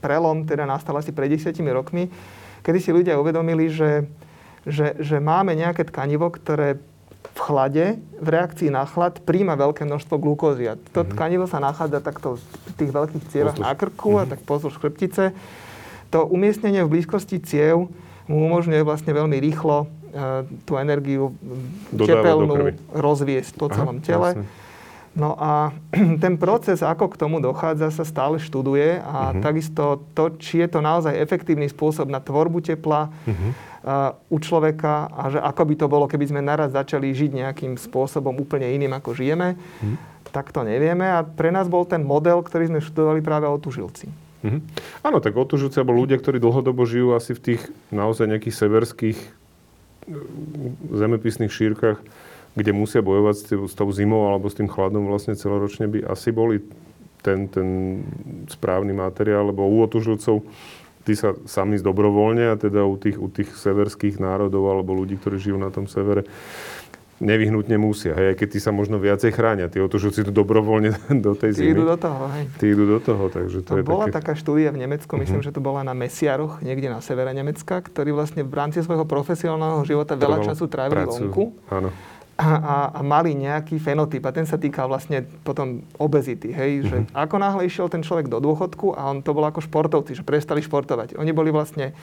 prelom teda nastal asi pred desiatimi rokmi, kedy si ľudia uvedomili, že, že, že máme nejaké tkanivo, ktoré v chlade, v reakcii na chlad, príjma veľké množstvo glukózy. A to mm-hmm. tkanivo sa nachádza takto v tých veľkých cievach na krku mm-hmm. a tak pozdĺž chrbtice. To umiestnenie v blízkosti ciev mu umožňuje vlastne veľmi rýchlo e, tú energiu tepelnú rozviesť po celom Aha, tele. Jasne. No a <clears throat> ten proces, ako k tomu dochádza, sa stále študuje a uh-huh. takisto to, či je to naozaj efektívny spôsob na tvorbu tepla uh-huh. uh, u človeka a že ako by to bolo, keby sme naraz začali žiť nejakým spôsobom úplne iným, ako žijeme, uh-huh. tak to nevieme. A pre nás bol ten model, ktorý sme študovali práve o tužilci. Mhm. Áno, tak otužujúci alebo ľudia, ktorí dlhodobo žijú asi v tých naozaj nejakých severských e, zemepisných šírkach, kde musia bojovať s tou zimou alebo s tým chladom vlastne celoročne by asi boli ten, ten správny materiál, lebo u otužujúcov tí sa sami zdobrovoľne a teda u tých, u tých severských národov alebo ľudí, ktorí žijú na tom severe, nevyhnutne musia. Hej, keď tí sa možno viacej chránia. Tí otužujúci idú dobrovoľne <laughs> do tej zimy. Tí idú do toho, hej. Tí idú do toho, takže to, to je bola také... taká štúdia v Nemecku, myslím, uh-huh. že to bola na Mesiaroch, niekde na severe Nemecka, ktorí vlastne v rámci svojho profesionálneho života veľa času trávili vonku. Áno a, a, a mali nejaký fenotyp. A ten sa týkal vlastne potom obezity. Hej? Že mhm. ako náhle išiel ten človek do dôchodku a on to bol ako športovci, že prestali športovať. Oni boli vlastne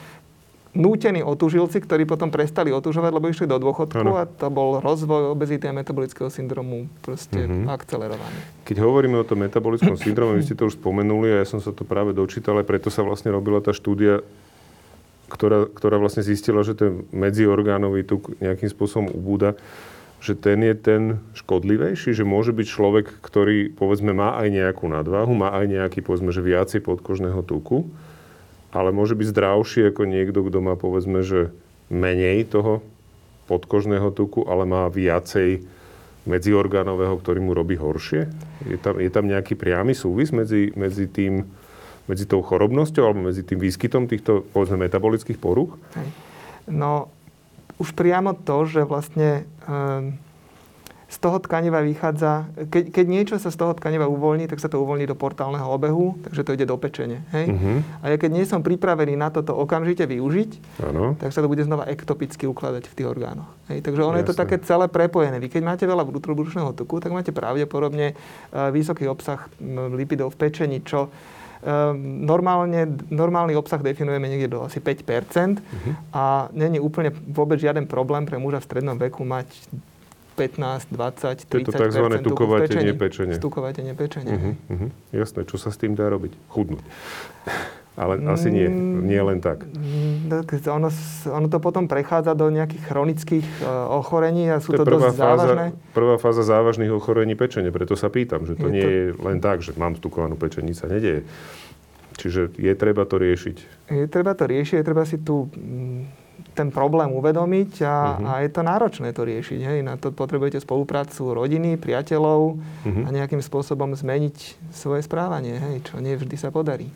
nútení otužilci, ktorí potom prestali otužovať, lebo išli do dôchodku ano. a to bol rozvoj obezity a metabolického syndromu proste mm-hmm. akcelerovaný. Keď hovoríme o tom metabolickom syndrome, vy ste to už spomenuli a ja som sa to práve dočítal, aj preto sa vlastne robila tá štúdia, ktorá, ktorá vlastne zistila, že ten medziorgánový tuk nejakým spôsobom ubúda že ten je ten škodlivejší, že môže byť človek, ktorý povedzme má aj nejakú nadváhu, má aj nejaký povedzme, že viacej podkožného tuku, ale môže byť zdravší ako niekto, kto má povedzme, že menej toho podkožného tuku, ale má viacej medziorgánového, ktorý mu robí horšie? Je tam, je tam nejaký priamy súvis medzi, medzi tým, medzi tou chorobnosťou alebo medzi tým výskytom týchto, povedzme, metabolických poruch? No, už priamo to, že vlastne ehm, z toho tkaniva vychádza, keď, keď niečo sa z toho tkaniva uvoľní, tak sa to uvoľní do portálneho obehu, takže to ide do pečene. Hej? Uh-huh. A ja keď nie som pripravený na toto okamžite využiť, ano. tak sa to bude znova ektopicky ukladať v tých orgánoch. Hej? Takže ono Jasne. je to také celé prepojené. Vy keď máte veľa vnútrobrušného tuku, tak máte pravdepodobne uh, vysoký obsah lipidov v pečení, čo Ehm, normálne, normálny obsah definujeme niekde do asi 5 uh-huh. Mhm. a není úplne vôbec žiaden problém pre muža v strednom veku mať 15, 20, 30 Je to tzv. tukovatenie pečenia. Tukovatenie pečenia. Uh-huh, uh-huh. Jasné, čo sa s tým dá robiť? Chudnúť. <laughs> Ale asi nie, mm, nie len tak. Ono, ono to potom prechádza do nejakých chronických uh, ochorení a sú to, to dosť fáza, závažné. Prvá fáza závažných ochorení pečene, preto sa pýtam, že to je nie to... je len tak, že mám stukovanú pečeň, sa nedieje. Čiže je treba to riešiť. Je treba to riešiť, je treba si tu mm, ten problém uvedomiť a, uh-huh. a je to náročné to riešiť. Hej. Na to potrebujete spoluprácu rodiny, priateľov uh-huh. a nejakým spôsobom zmeniť svoje správanie, hej, čo nie vždy sa podarí.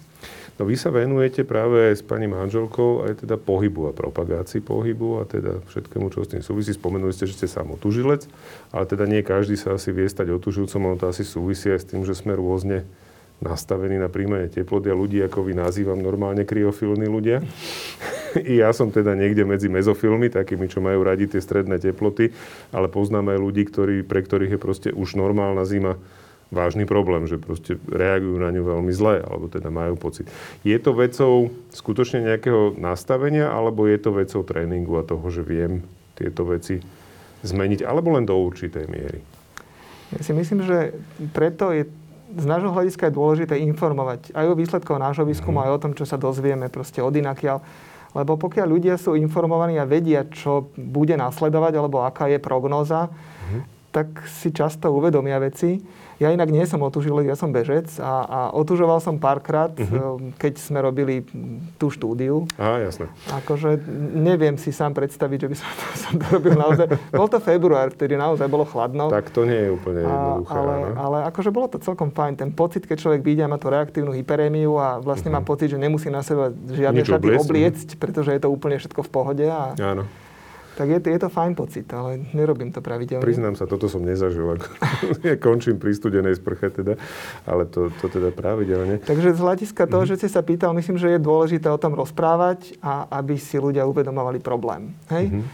No vy sa venujete práve s pani manželkou aj teda pohybu a propagácii pohybu a teda všetkému, čo s tým súvisí. Spomenuli ste, že ste sám otužilec, ale teda nie každý sa asi vie stať otužilcom, ono to asi súvisí aj s tým, že sme rôzne nastavení na príjmanie teploty a ľudí, ako vy nazývam normálne kryofilní ľudia. <laughs> I ja som teda niekde medzi mezofilmi, takými, čo majú radi tie stredné teploty, ale poznám aj ľudí, ktorí, pre ktorých je proste už normálna zima vážny problém, že proste reagujú na ňu veľmi zle, alebo teda majú pocit. Je to vecou skutočne nejakého nastavenia, alebo je to vecou tréningu a toho, že viem tieto veci zmeniť, alebo len do určitej miery? Ja si myslím, že preto je z nášho hľadiska je dôležité informovať aj o výsledkoch nášho výskumu, mm. aj o tom, čo sa dozvieme proste od inakiaľ. Lebo pokiaľ ľudia sú informovaní a vedia, čo bude nasledovať, alebo aká je prognóza, mm. tak si často uvedomia veci. Ja inak nie som otužilec, ja som bežec a, a otužoval som párkrát, uh-huh. keď sme robili tú štúdiu. Á, jasné. Akože neviem si sám predstaviť, že by som to, <laughs> som to robil naozaj. Bol to február, vtedy naozaj bolo chladno. Tak to nie je úplne jednoduché. Ale, ale akože bolo to celkom fajn. Ten pocit, keď človek vidí a má tú reaktívnu hyperémiu a vlastne uh-huh. má mhm. pocit, že nemusí na seba žiadne Nič šaty obliecť, pretože je to úplne všetko v pohode. A... Áno tak je, je to fajn pocit, ale nerobím to pravidelne. Priznám sa, toto som nezažil. <laughs> končím pri studenej sprche teda, ale to, to teda pravidelne. Takže z hľadiska toho, mm-hmm. že ste sa pýtal, myslím, že je dôležité o tom rozprávať a aby si ľudia uvedomovali problém. Hej? Mm-hmm.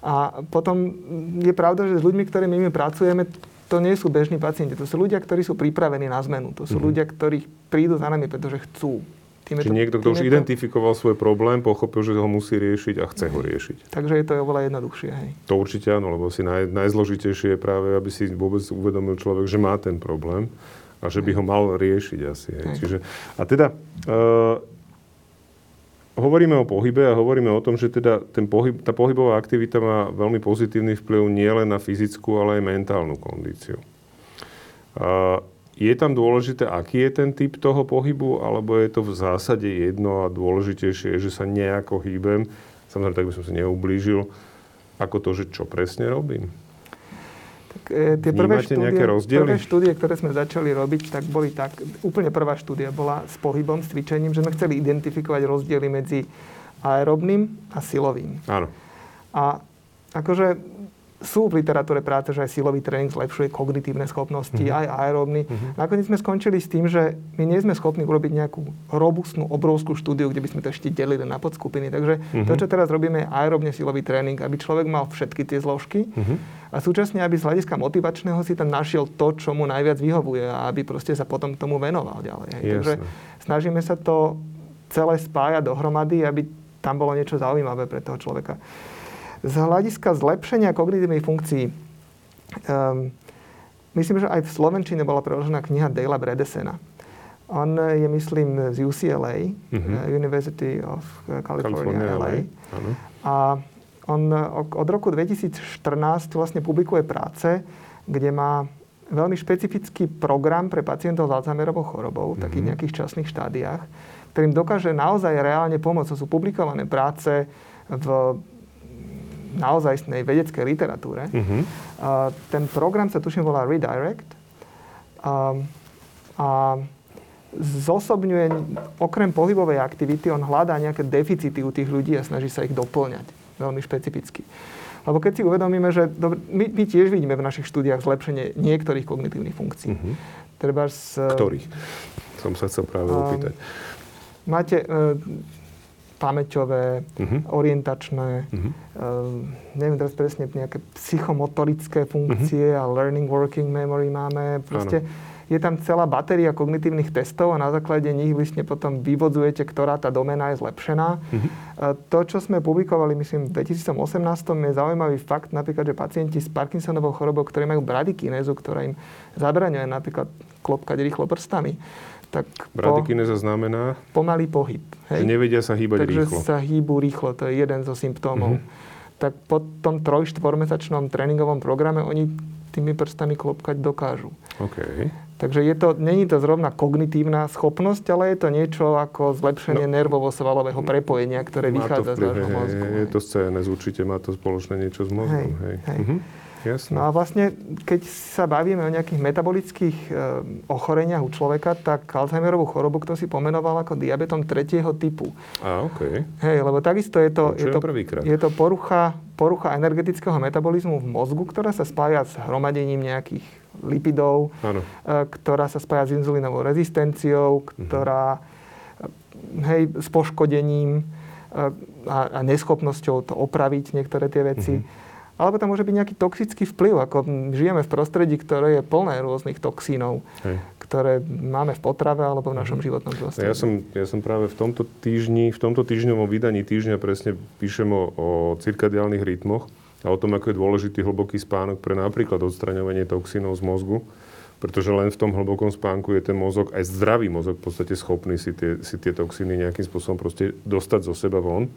A potom je pravda, že s ľuďmi, ktorými my pracujeme, to nie sú bežní pacienti. To sú ľudia, ktorí sú pripravení na zmenu. To sú mm-hmm. ľudia, ktorí prídu za nami, pretože chcú. Tým Čiže to, niekto, kto už to... identifikoval svoj problém, pochopil, že ho musí riešiť a chce ho riešiť. Takže je to oveľa jednoduchšie. Hej. To určite áno, lebo si naj, najzložitejšie je práve, aby si vôbec uvedomil človek, že má ten problém a že by ho mal riešiť asi. Hej. Hej. Čiže, a teda uh, hovoríme o pohybe a hovoríme o tom, že teda ten pohyb, tá pohybová aktivita má veľmi pozitívny vplyv nielen na fyzickú, ale aj mentálnu kondíciu. Uh, je tam dôležité, aký je ten typ toho pohybu, alebo je to v zásade jedno a dôležitejšie je, že sa nejako hýbem. Samozrejme, tak by som si neublížil, ako to, že čo presne robím. Tak, e, tie prvé štúdie, prvé štúdie, ktoré sme začali robiť, tak boli tak, úplne prvá štúdia bola s pohybom, s cvičením, že sme chceli identifikovať rozdiely medzi aerobným a silovým. Áno. A akože sú v literatúre práce, že aj silový tréning zlepšuje kognitívne schopnosti, mm-hmm. aj aeróbny. Mm-hmm. Nakoniec sme skončili s tým, že my nie sme schopní urobiť nejakú robustnú, obrovskú štúdiu, kde by sme to ešte delili na podskupiny. Takže mm-hmm. to, čo teraz robíme, je aerobne silový tréning, aby človek mal všetky tie zložky mm-hmm. a súčasne, aby z hľadiska motivačného si tam našiel to, čo mu najviac vyhovuje a aby proste sa potom tomu venoval ďalej. Takže snažíme sa to celé spájať dohromady, aby tam bolo niečo zaujímavé pre toho človeka z hľadiska zlepšenia kognitívnej funkcií, um, myslím, že aj v Slovenčine bola preložená kniha Dale'a Bredesena. On je, myslím, z UCLA, mm-hmm. uh, University of California, California LA. LA. A on od roku 2014 vlastne publikuje práce, kde má veľmi špecifický program pre pacientov s Alzheimerovou chorobou, v takých mhm. nejakých časných štádiách, ktorým dokáže naozaj reálne pomôcť. To sú publikované práce v naozajstnej vedeckej literatúre. Uh-huh. Uh, ten program sa tuším volá Redirect. Uh, a zosobňuje, okrem pohybovej aktivity, on hľadá nejaké deficity u tých ľudí a snaží sa ich doplňať veľmi špecificky. Lebo keď si uvedomíme, že dobre, my, my tiež vidíme v našich štúdiách zlepšenie niektorých kognitívnych funkcií. Uh-huh. Treba z, Ktorých? Som sa chcel práve opýtať. Máte, uh, pamäťové, uh-huh. orientačné, uh-huh. Uh, neviem teraz presne, nejaké psychomotorické funkcie uh-huh. a learning working memory máme. Proste ano. je tam celá batéria kognitívnych testov a na základe nich vlastne potom vyvodzujete, ktorá tá domena je zlepšená. Uh-huh. Uh, to, čo sme publikovali, myslím, v 2018 je zaujímavý fakt, napríklad, že pacienti s Parkinsonovou chorobou, ktorí majú bradykinézu, ktorá im zabraňuje napríklad klopkať rýchlo prstami, tak Bradykineza po, znamená? Pomalý pohyb. Hej? Že nevedia sa hýbať Takže rýchlo. sa hýbu rýchlo, to je jeden zo symptómov. Uh-huh. Tak po tom troj, štvormesačnom tréningovom programe oni tými prstami klopkať dokážu. Okay. Takže je to, není to zrovna kognitívna schopnosť, ale je to niečo ako zlepšenie no, nervovo-svalového prepojenia, ktoré vychádza z nášho mozgu. Je, je to CNS, určite má to spoločné niečo s mozgom. Hej, hej. Hej. Uh-huh. Jasne. No a vlastne, keď sa bavíme o nejakých metabolických e, ochoreniach u človeka, tak Alzheimerovú chorobu kto si pomenoval ako diabetom tretieho typu. A, OK. Hej, lebo takisto je to, je to, prvýkrát. je to porucha, porucha energetického metabolizmu v mozgu, ktorá sa spája s hromadením nejakých lipidov, e, ktorá sa spája s inzulínovou rezistenciou, mhm. ktorá mm-hmm. hej, s poškodením e, a, a neschopnosťou to opraviť niektoré tie veci. Mm-hmm alebo tam môže byť nejaký toxický vplyv, ako žijeme v prostredí, ktoré je plné rôznych toxínov, Hej. ktoré máme v potrave alebo v našom mhm. životnom prostredí. Ja som, ja som práve v tomto týždni, v tomto týždňovom vydaní týždňa presne píšem o, o cirkadiálnych rytmoch a o tom, ako je dôležitý hlboký spánok pre napríklad odstraňovanie toxínov z mozgu pretože len v tom hlbokom spánku je ten mozog, aj zdravý mozog v podstate schopný si tie, si tie toxíny nejakým spôsobom proste dostať zo seba von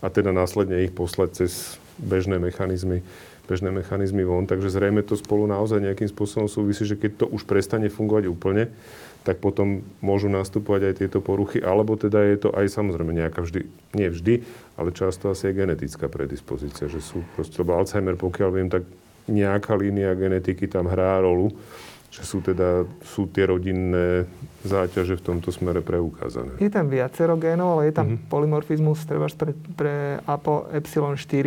a teda následne ich poslať cez bežné mechanizmy, bežné mechanizmy von. Takže zrejme to spolu naozaj nejakým spôsobom súvisí, že keď to už prestane fungovať úplne, tak potom môžu nastupovať aj tieto poruchy, alebo teda je to aj samozrejme nejaká vždy, nie vždy, ale často asi je genetická predispozícia, že sú proste, lebo Alzheimer, pokiaľ viem, tak nejaká línia genetiky tam hrá rolu, že sú teda, sú tie rodinné záťaže v tomto smere preukázané. Je tam viacero génov, ale je tam mm-hmm. polymorfizmus treba pre, pre ApoE4,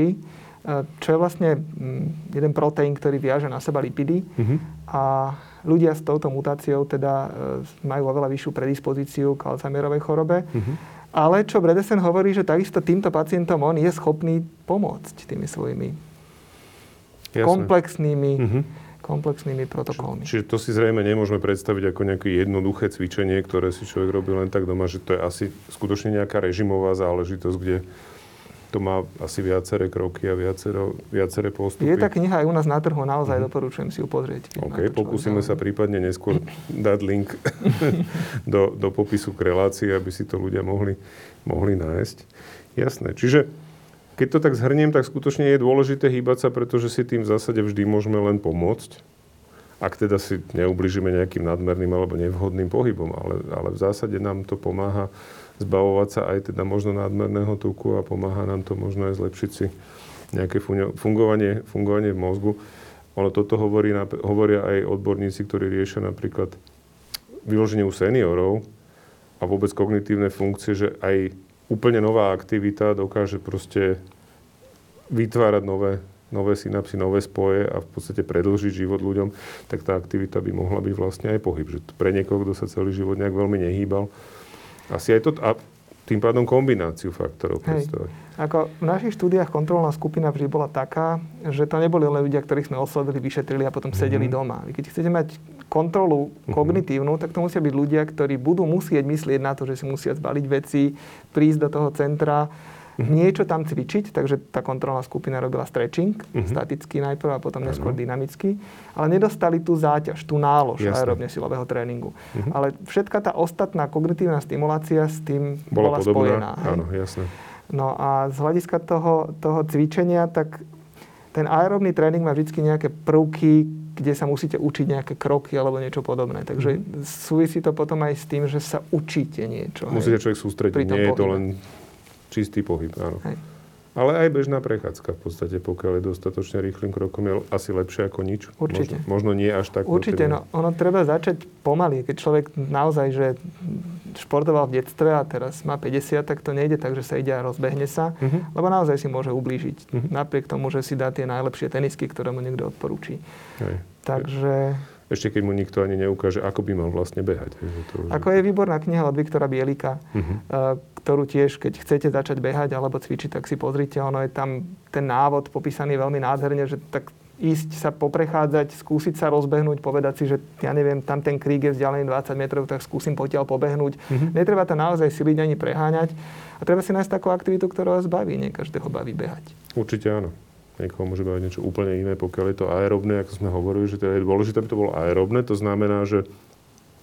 čo je vlastne mm, jeden proteín, ktorý viaže na seba lipidy mm-hmm. a ľudia s touto mutáciou teda e, majú oveľa vyššiu predispozíciu k Alzheimerovej chorobe. Mm-hmm. Ale čo Bredesen hovorí, že takisto týmto pacientom on je schopný pomôcť tými svojimi Jasne. komplexnými mm-hmm komplexnými protokolmi. Čiže to si zrejme nemôžeme predstaviť ako nejaké jednoduché cvičenie, ktoré si človek robí len tak doma, že to je asi skutočne nejaká režimová záležitosť, kde to má asi viaceré kroky a viacero, viaceré postupy. Je tá kniha aj u nás na trhu, naozaj mm-hmm. doporučujem si ju pozrieť. OK, pokúsime sa prípadne neskôr dať link <laughs> do, do popisu k relácii, aby si to ľudia mohli, mohli nájsť. Jasné. Čiže keď to tak zhrniem, tak skutočne je dôležité hýbať sa, pretože si tým v zásade vždy môžeme len pomôcť. ak teda si neubližíme nejakým nadmerným alebo nevhodným pohybom, ale, ale v zásade nám to pomáha zbavovať sa aj teda možno nadmerného tuku a pomáha nám to možno aj zlepšiť si nejaké fungovanie, fungovanie v mozgu. Ono toto hovorí, hovoria aj odborníci, ktorí riešia napríklad vyloženie u seniorov a vôbec kognitívne funkcie, že aj úplne nová aktivita dokáže proste vytvárať nové, nové synapsy, nové spoje a v podstate predlžiť život ľuďom, tak tá aktivita by mohla byť vlastne aj pohyb. Že pre niekoho, kto sa celý život nejak veľmi nehýbal, asi aj to, a tým pádom kombináciu faktorov predstavovať. Ako v našich štúdiách kontrolná skupina vždy bola taká, že to neboli len ľudia, ktorých sme oslovili, vyšetrili a potom mm-hmm. sedeli doma. Keď chcete mať kontrolu mm-hmm. kognitívnu, tak to musia byť ľudia, ktorí budú musieť myslieť na to, že si musia zbaliť veci, prísť do toho centra, mm-hmm. niečo tam cvičiť, takže tá kontrolná skupina robila stretching, mm-hmm. staticky najprv a potom neskôr ano. dynamicky, ale nedostali tú záťaž, tú nálož Jasne. aerobne silového tréningu. Mm-hmm. Ale všetka tá ostatná kognitívna stimulácia s tým bola, bola spojená. Áno, jasne. No a z hľadiska toho, toho cvičenia, tak ten aerobný tréning má vždy nejaké prvky, kde sa musíte učiť nejaké kroky alebo niečo podobné. Takže súvisí to potom aj s tým, že sa učíte niečo. Musíte človek sústrediť, nie je to len čistý pohyb, áno. Hej. Ale aj bežná prechádzka v podstate, pokiaľ je dostatočne rýchlým krokom, je asi lepšie ako nič. Určite. Možno, možno nie až tak. Určite, no ono treba začať pomaly. Keď človek naozaj, že športoval v detstve a teraz má 50, tak to nejde tak, že sa ide a rozbehne sa, uh-huh. lebo naozaj si môže ublížiť. Uh-huh. Napriek tomu, že si dá tie najlepšie tenisky, ktoré mu niekto odporúči. Hej. Takže ešte keď mu nikto ani neukáže, ako by mal vlastne behať. To, že... Ako je výborná kniha od Viktora Bielika, uh-huh. Ktorú tiež, keď chcete začať behať alebo cvičiť, tak si pozrite. Ono je tam ten návod popísaný veľmi nádherne, že tak ísť sa poprechádzať, skúsiť sa rozbehnúť, povedať si, že ja neviem, tam ten krík je vzdialený 20 metrov, tak skúsim potiaľ pobehnúť. Mm-hmm. Netreba to naozaj siliť ani preháňať. A treba si nájsť takú aktivitu, ktorá vás baví. Nie každého baví behať. Určite áno. Niekoho môže baviť niečo úplne iné, pokiaľ je to aerobné, ako sme hovorili, že to je dôležité, aby to bolo aerobné. To znamená, že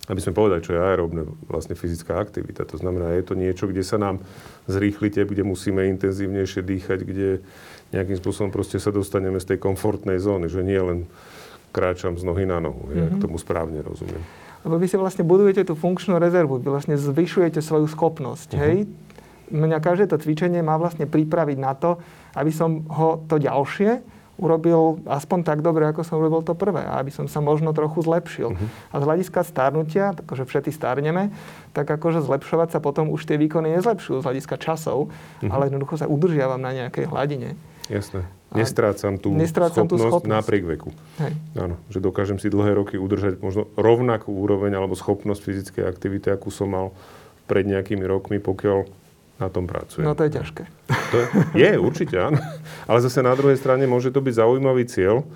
aby sme povedali, čo je aerobné, vlastne fyzická aktivita. To znamená, je to niečo, kde sa nám zrýchlite, kde musíme intenzívnejšie dýchať, kde nejakým spôsobom proste sa dostaneme z tej komfortnej zóny, že nie len kráčam z nohy na nohu, mm-hmm. ja k tomu správne rozumiem. Lebo vy si vlastne budujete tú funkčnú rezervu, vy vlastne zvyšujete svoju schopnosť, mm-hmm. hej? Mňa každé to cvičenie má vlastne pripraviť na to, aby som ho to ďalšie urobil aspoň tak dobre, ako som urobil to prvé. Aby som sa možno trochu zlepšil. Uh-huh. A z hľadiska starnutia, akože všetci starneme, tak akože zlepšovať sa potom už tie výkony nezlepšujú z hľadiska časov, uh-huh. ale jednoducho sa udržiavam na nejakej hladine. Jasné. Nestrácam tú, nestrácam schopnosť, tú schopnosť napriek veku. Hej. Áno, že dokážem si dlhé roky udržať možno rovnakú úroveň alebo schopnosť fyzickej aktivity, akú som mal pred nejakými rokmi, pokiaľ na tom pracuje. No to je ťažké. To je, je, určite áno. Ale zase na druhej strane môže to byť zaujímavý cieľ,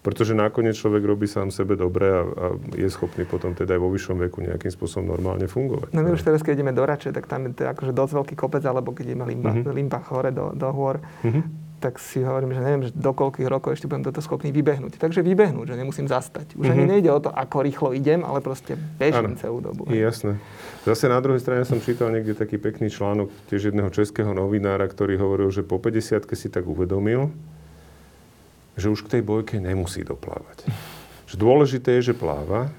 pretože nakoniec človek robí sám sebe dobre a, a je schopný potom teda aj vo vyššom veku nejakým spôsobom normálne fungovať. No my už teraz, keď ideme do Rače, tak tam je to akože dosť veľký kopec, alebo keď ideme limba, uh-huh. limba hore do, do hôr, uh-huh. Tak si hovorím, že neviem, že do koľkých rokov ešte budem toto schopný vybehnúť. Takže vybehnúť, že nemusím zastať. Už uh-huh. ani nejde o to, ako rýchlo idem, ale proste bežím ano. celú dobu. Je jasné. Zase na druhej strane som čítal niekde taký pekný článok tiež jedného českého novinára, ktorý hovoril, že po 50 si tak uvedomil, že už k tej bojke nemusí doplávať. <laughs> Že dôležité je, že pláva,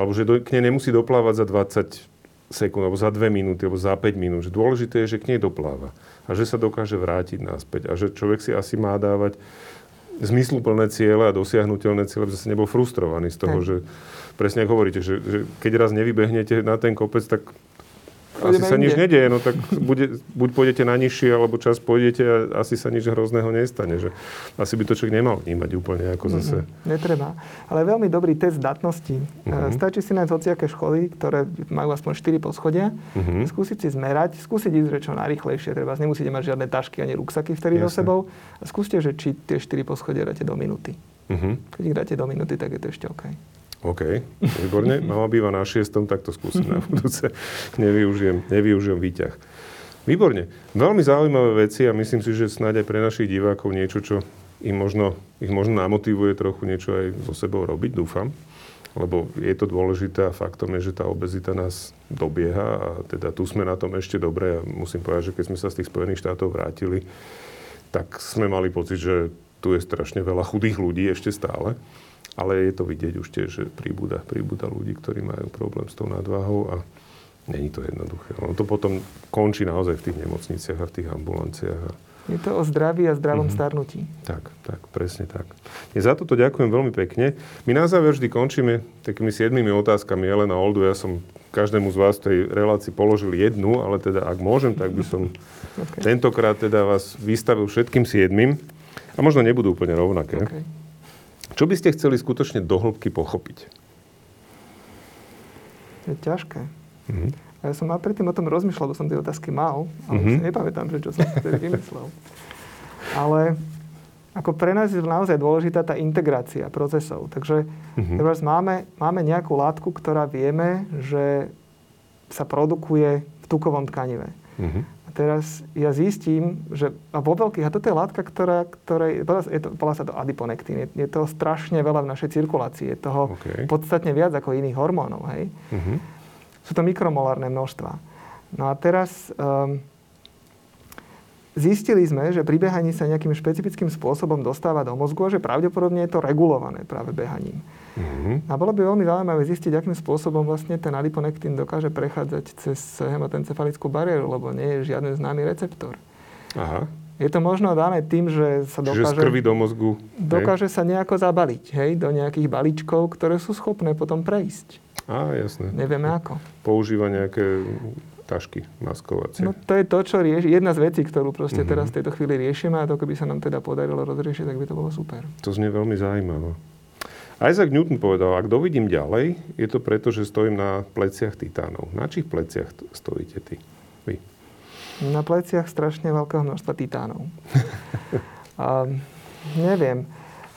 alebo že do, k nej nemusí doplávať za 20 sekúnd, alebo za 2 minúty, alebo za 5 minút. Že dôležité je, že k nej dopláva. A že sa dokáže vrátiť naspäť. A že človek si asi má dávať zmysluplné ciele a dosiahnutelné ciele, aby sa nebol frustrovaný z toho, že presne ako hovoríte, že, že keď raz nevybehnete na ten kopec, tak asi sa nič nedieje, no tak bude, buď pôjdete na nižšie, alebo čas pôjdete a asi sa nič hrozného nestane. Že asi by to človek nemal vnímať úplne ako zase. Mm-hmm. Netreba. Ale veľmi dobrý test datnosti. Mm-hmm. Stačí si nájsť hociaké školy, ktoré majú aspoň 4 poschodia, mm-hmm. skúsiť si zmerať, skúsiť ísť čo najrychlejšie. Treba nemusíte mať žiadne tašky ani ruksaky vtedy so sebou. A skúste, že či tie 4 poschodia dáte do minúty. Mm-hmm. Keď ich dáte do minúty, tak je to ešte OK. OK, výborne. <laughs> Mama býva na šiestom, tak to skúsim na budúce. Nevyužijem, nevyužijem výťah. Výborne. Veľmi zaujímavé veci a myslím si, že snáď aj pre našich divákov niečo, čo im možno, ich možno namotivuje trochu niečo aj so sebou robiť, dúfam. Lebo je to dôležité a faktom je, že tá obezita nás dobieha a teda tu sme na tom ešte dobre a musím povedať, že keď sme sa z tých Spojených štátov vrátili, tak sme mali pocit, že tu je strašne veľa chudých ľudí ešte stále Ale je to vidieť už tiež, že príbuda, príbuda ľudí, ktorí majú problém s tou nadváhou a není to jednoduché. Ono to potom končí naozaj v tých nemocniciach a v tých ambulanciách. A je to o zdraví a zdravom mm-hmm. starnutí. Tak, tak, presne tak. Ja za toto ďakujem veľmi pekne. My na záver vždy končíme takými siedmými otázkami Elena Oldu. Ja som každému z vás v tej relácii položil jednu, ale teda ak môžem, tak by som <laughs> okay. tentokrát teda vás vystavil všetkým siedmým. A možno nebudú úplne rovnaké. Okay. Čo by ste chceli skutočne dohlbky pochopiť? Je ťažké. Mm-hmm. A ja som predtým o tom rozmýšľal, bo som tie otázky mal, ale mm-hmm. si nepamätám, že čo som vtedy vymyslel. Ale ako pre nás je naozaj dôležitá tá integrácia procesov. Takže mm-hmm. teraz máme, máme nejakú látku, ktorá vieme, že sa produkuje v tukovom tkanive. Mm-hmm. Teraz ja zistím, že a vo veľkých, a toto je látka, ktorá, ktorej, je to, volá sa to adiponektín, je, je toho strašne veľa v našej cirkulácii, je toho okay. podstatne viac ako iných hormónov, hej. Mm-hmm. Sú to mikromolárne množstva. No a teraz um, zistili sme, že pri behaní sa nejakým špecifickým spôsobom dostáva do mozgu a že pravdepodobne je to regulované práve behaním. Mm-hmm. A bolo by veľmi zaujímavé zistiť, akým spôsobom vlastne ten adiponektín dokáže prechádzať cez hematoencefalickú bariéru, lebo nie je žiaden známy receptor. Aha. Je to možno dané tým, že sa dokáže... Čiže z krvi do mozgu. Dokáže hej. sa nejako zabaliť, hej, do nejakých balíčkov, ktoré sú schopné potom prejsť. Á, jasné. Nevieme ako. Používa nejaké tašky maskovacie. No to je to, čo rieši. Jedna z vecí, ktorú proste mm-hmm. teraz v tejto chvíli riešime a to keby sa nám teda podarilo rozriešiť, tak by to bolo super. To znie veľmi zaujímavé. Isaac Newton povedal, ak dovidím ďalej, je to preto, že stojím na pleciach titánov. Na čích pleciach stojíte ty? Vy? Na pleciach strašne veľkého množstva titánov. <laughs> a, neviem.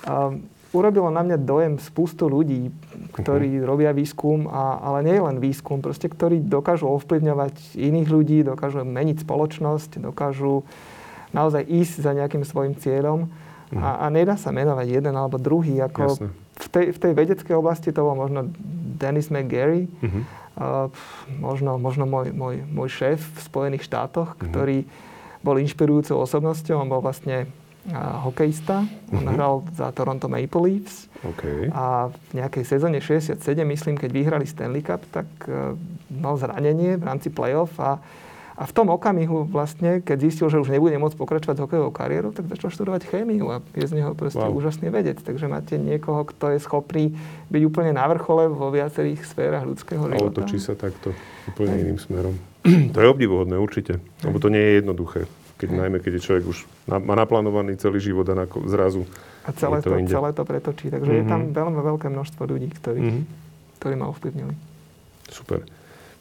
A, urobilo na mňa dojem spustu ľudí, ktorí uh-huh. robia výskum, a, ale nie len výskum, proste, ktorí dokážu ovplyvňovať iných ľudí, dokážu meniť spoločnosť, dokážu naozaj ísť za nejakým svojim cieľom. Uh-huh. A, a nedá sa menovať jeden alebo druhý. Ako v, tej, v tej vedeckej oblasti to bol možno Dennis McGarry, uh-huh. uh, možno, možno môj, môj, môj šéf v Spojených štátoch, uh-huh. ktorý bol inšpirujúcou osobnosťou. On bol vlastne hokejista. On uh-huh. hral za Toronto Maple Leafs. Okay. A v nejakej sezóne 67, myslím, keď vyhrali Stanley Cup, tak uh, mal zranenie v rámci playoff a, a v tom okamihu vlastne, keď zistil, že už nebude môcť pokračovať s hokejovou kariérou, tak začal študovať chémiu a je z neho proste wow. úžasný vedec. Takže máte niekoho, kto je schopný byť úplne na vrchole vo viacerých sférach ľudského života. Ale točí sa takto úplne Aj. iným smerom. <clears throat> to je obdivuhodné určite, lebo to nie je jednoduché keď, najmä keď je človek už na, má naplánovaný celý život a na, zrazu A celé to, to, celé to pretočí. Takže mm-hmm. je tam mhm. veľmi veľké množstvo ľudí, ktorí, mm-hmm. ktorí ma ovplyvnili. Super.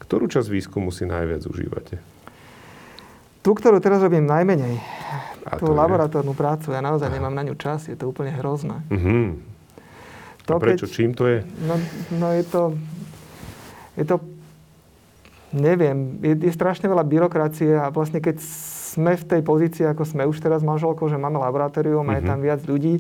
Ktorú časť výskumu si najviac užívate? Tú, ktorú teraz robím najmenej. A tú laboratórnu je? prácu. Ja naozaj nemám na ňu čas. Je to úplne hrozné. Mm-hmm. To, a prečo? Keď, Čím to je? No, no je to... Je to neviem, je, je strašne veľa byrokracie a vlastne keď sme v tej pozícii, ako sme už teraz manželkou, že máme laboratórium mm-hmm. a je tam mhm. viac ľudí,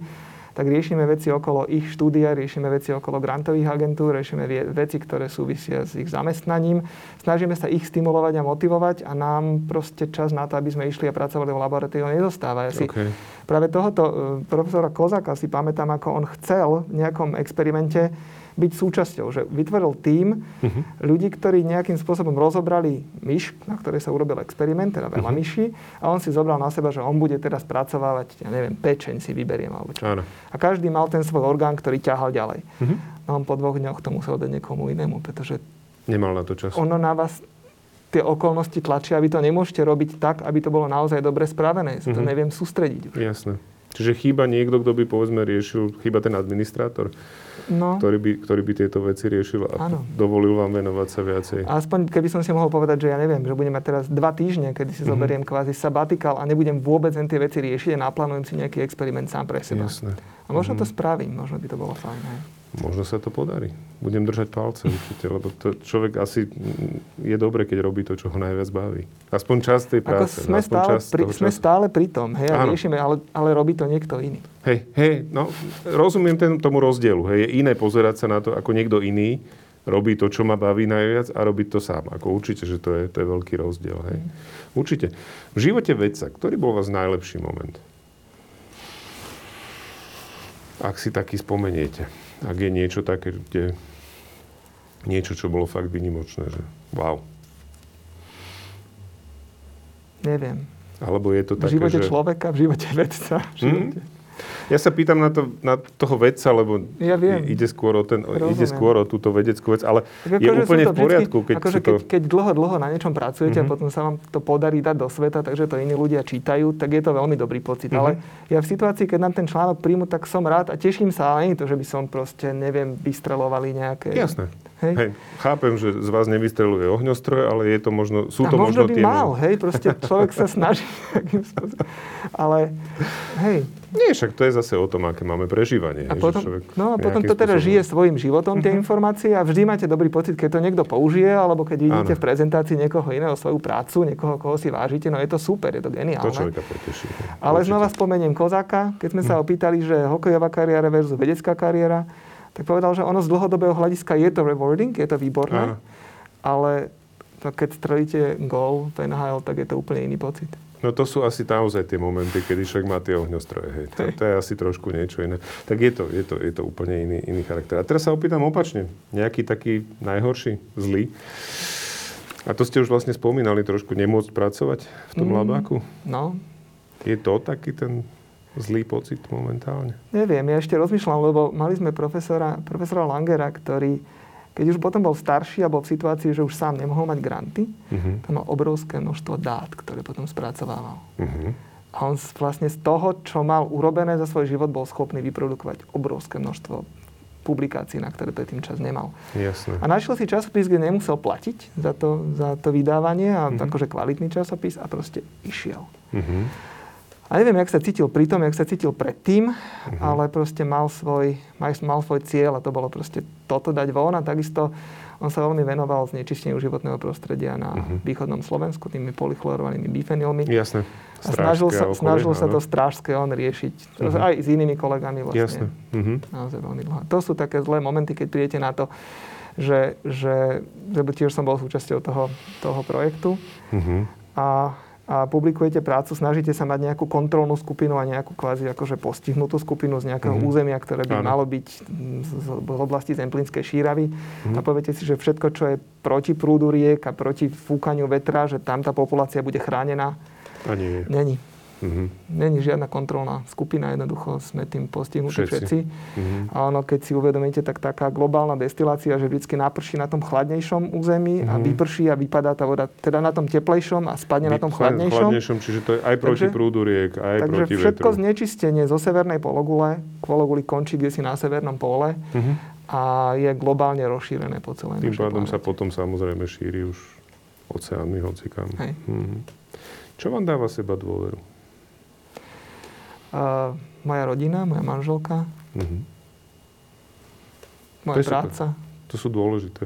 tak riešime veci okolo ich štúdia, riešime veci okolo grantových agentúr, riešime veci, ktoré súvisia s ich zamestnaním. Snažíme sa ich stimulovať a motivovať a nám proste čas na to, aby sme išli a pracovali v laboratóriu, nezostáva. Ja si okay. práve tohoto e, profesora Kozaka si pamätám, ako on chcel v nejakom experimente byť súčasťou. Že vytvoril tím uh-huh. ľudí, ktorí nejakým spôsobom rozobrali myš, na ktorej sa urobil experiment, teda veľa uh-huh. myší, a on si zobral na seba, že on bude teraz pracovávať, ja neviem, pečeň si vyberiem alebo čo. Áno. A každý mal ten svoj orgán, ktorý ťahal ďalej. Uh-huh. No on po dvoch dňoch to musel dať niekomu inému, pretože... Nemal na to čas. Ono na vás tie okolnosti tlačia, aby to nemôžete robiť tak, aby to bolo naozaj dobre spravené. Ja to neviem sústrediť. Už. Jasné. Čiže chýba niekto, kto by povedzme riešil, chýba ten administrátor, no. ktorý, by, ktorý by tieto veci riešil a ano. dovolil vám venovať sa viacej. Aspoň keby som si mohol povedať, že ja neviem, že budem mať teraz dva týždne, kedy si mm-hmm. zoberiem kvázi sabatikal a nebudem vôbec len tie veci riešiť a naplánujem si nejaký experiment sám pre seba. Jasné. A možno mm-hmm. to spravím, možno by to bolo fajn. Hej. Možno sa to podarí. Budem držať palce určite, lebo to človek asi je dobre, keď robí to, čo ho najviac baví. Aspoň čas tej práce. Ako sme, stále, pri, sme stále pri tom, hej, a riešime, ale, ale robí to niekto iný. Hej, hej, no, rozumiem ten, tomu rozdielu. Hej, je iné pozerať sa na to, ako niekto iný robí to, čo ma baví najviac a robí to sám. Ako určite, že to je, to je veľký rozdiel. Hej. Mm. Určite. V živote vedca, ktorý bol vás najlepší moment? Ak si taký spomeniete. ak je niečo také, kde niečo, čo bolo fakt vynimočné, že wow. Neviem. Alebo je to také, v živote že... človeka, v živote vedca. V živote... Hmm? Ja sa pýtam na, to, na toho vedca, lebo ja viem. ide skôr o, ten, ide skôr o túto vedeckú vec, ale tak je úplne v poriadku, keď akože to... Keď, keď dlho, dlho na niečom pracujete mm-hmm. a potom sa vám to podarí dať do sveta, takže to iní ľudia čítajú, tak je to veľmi dobrý pocit. Mm-hmm. Ale ja v situácii, keď nám ten článok príjmu, tak som rád a teším sa, ale nie to, že by som proste, neviem, vystrelovali nejaké... Jasné. Hej. hej. Chápem, že z vás nevystreluje ohňostroj, ale je to možno, sú a to možno, možno by tie... mal, hej, proste človek sa snaží <laughs> Ale, hej. Nie, však to je zase o tom, aké máme prežívanie. A potom, človek no a potom to teda spôsobom... žije svojim životom, tie uh-huh. informácie a vždy máte dobrý pocit, keď to niekto použije, alebo keď vidíte v prezentácii niekoho iného svoju prácu, niekoho, koho si vážite, no je to super, je to geniálne. To človeka poteší. Ale Určite. znova spomeniem Kozáka, keď sme sa mhm. opýtali, že hokejová kariéra versus vedecká kariéra, tak povedal, že ono z dlhodobého hľadiska je to rewarding, je to výborné, Aha. ale to keď strelíte gól v NHL, tak je to úplne iný pocit. No to sú asi naozaj tie momenty, kedy však má tie ohňostroje. Hej. To, to je asi trošku niečo iné. Tak je to, je to, je to úplne iný, iný charakter. A teraz sa opýtam opačne. Nejaký taký najhorší, zlý. A to ste už vlastne spomínali trošku, nemôcť pracovať v tom mm, labáku? No. Je to taký ten zlý pocit momentálne? Neviem, ja ešte rozmýšľam, lebo mali sme profesora, profesora Langera, ktorý, keď už potom bol starší a bol v situácii, že už sám nemohol mať granty, uh-huh. tam mal obrovské množstvo dát, ktoré potom spracovával. Uh-huh. A on vlastne z toho, čo mal urobené za svoj život, bol schopný vyprodukovať obrovské množstvo publikácií, na ktoré predtým čas nemal. Jasne. A našiel si časopis, kde nemusel platiť za to, za to vydávanie a uh-huh. akože kvalitný časopis a proste išiel. Uh-huh. A neviem, jak sa cítil pri tom, jak sa cítil predtým, uh-huh. ale proste mal svoj, mal, svoj cieľ a to bolo proste toto dať von a takisto on sa veľmi venoval znečisteniu životného prostredia na uh-huh. východnom Slovensku tými polychlorovanými bifenilmi. Jasne. A snažil sa, okolie, snažil sa to strážske on riešiť. Uh-huh. Aj s inými kolegami vlastne. Jasne. Uh-huh. Naozaj veľmi dlho. To sú také zlé momenty, keď prídete na to, že, že lebo tiež som bol súčasťou toho, toho projektu. Uh-huh. A a publikujete prácu, snažíte sa mať nejakú kontrolnú skupinu a nejakú kvázi akože postihnutú skupinu z nejakého mm-hmm. územia, ktoré by Áno. malo byť z, z, z oblasti Zemplínskej šíravy mm-hmm. a poviete si, že všetko, čo je proti prúdu riek a proti fúkaniu vetra, že tam tá populácia bude chránená. A nie. Není. Mm-hmm. Není žiadna kontrolná skupina, jednoducho sme tým postihnutí všetci. všetci. Mm-hmm. A ono, keď si uvedomíte, tak taká globálna destilácia, že vždy naprší na tom chladnejšom území mm-hmm. a mhm. vyprší a vypadá tá voda teda na tom teplejšom a spadne Vy, na tom chladnejšom. chladnejšom. Čiže to je aj proti takže, prúdu riek, aj takže proti všetko vetru. znečistenie zo severnej pologule, pologuli končí kde si na severnom pole mm-hmm. a je globálne rozšírené po celé Tým pádom sa potom samozrejme šíri už oceánmi, hocikam. Mm-hmm. Čo vám dáva seba dôveru? Uh, moja rodina, moja manželka, uh-huh. moja to práca. Super. To sú dôležité,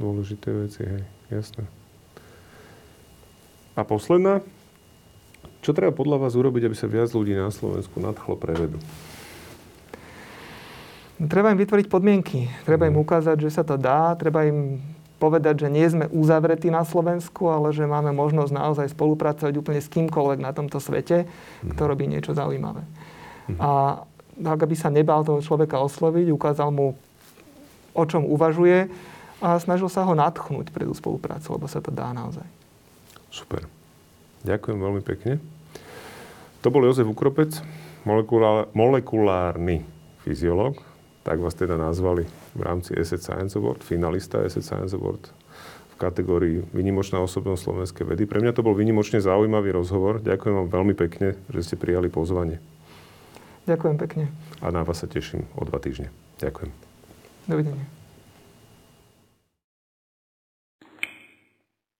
dôležité veci, hej, jasné. A posledná, čo treba podľa vás urobiť, aby sa viac ľudí na Slovensku nadchlo pre vedu? Treba im vytvoriť podmienky. Treba im mhm. ukázať, že sa to dá. Treba im povedať, že nie sme uzavretí na Slovensku, ale že máme možnosť naozaj spolupracovať úplne s kýmkoľvek na tomto svete, mm. kto robí niečo zaujímavé. Mm. A tak, aby sa nebal toho človeka osloviť, ukázal mu, o čom uvažuje a snažil sa ho natchnúť pre tú spoluprácu, lebo sa to dá naozaj. Super. Ďakujem veľmi pekne. To bol Jozef Ukropec, molekulárny fyziológ, tak vás teda nazvali v rámci Asset Science Award, finalista Asset Science Award v kategórii Vynimočná osobnosť slovenskej vedy. Pre mňa to bol vynimočne zaujímavý rozhovor. Ďakujem vám veľmi pekne, že ste prijali pozvanie. Ďakujem pekne. A na vás sa teším o dva týždne. Ďakujem. Dovidenia.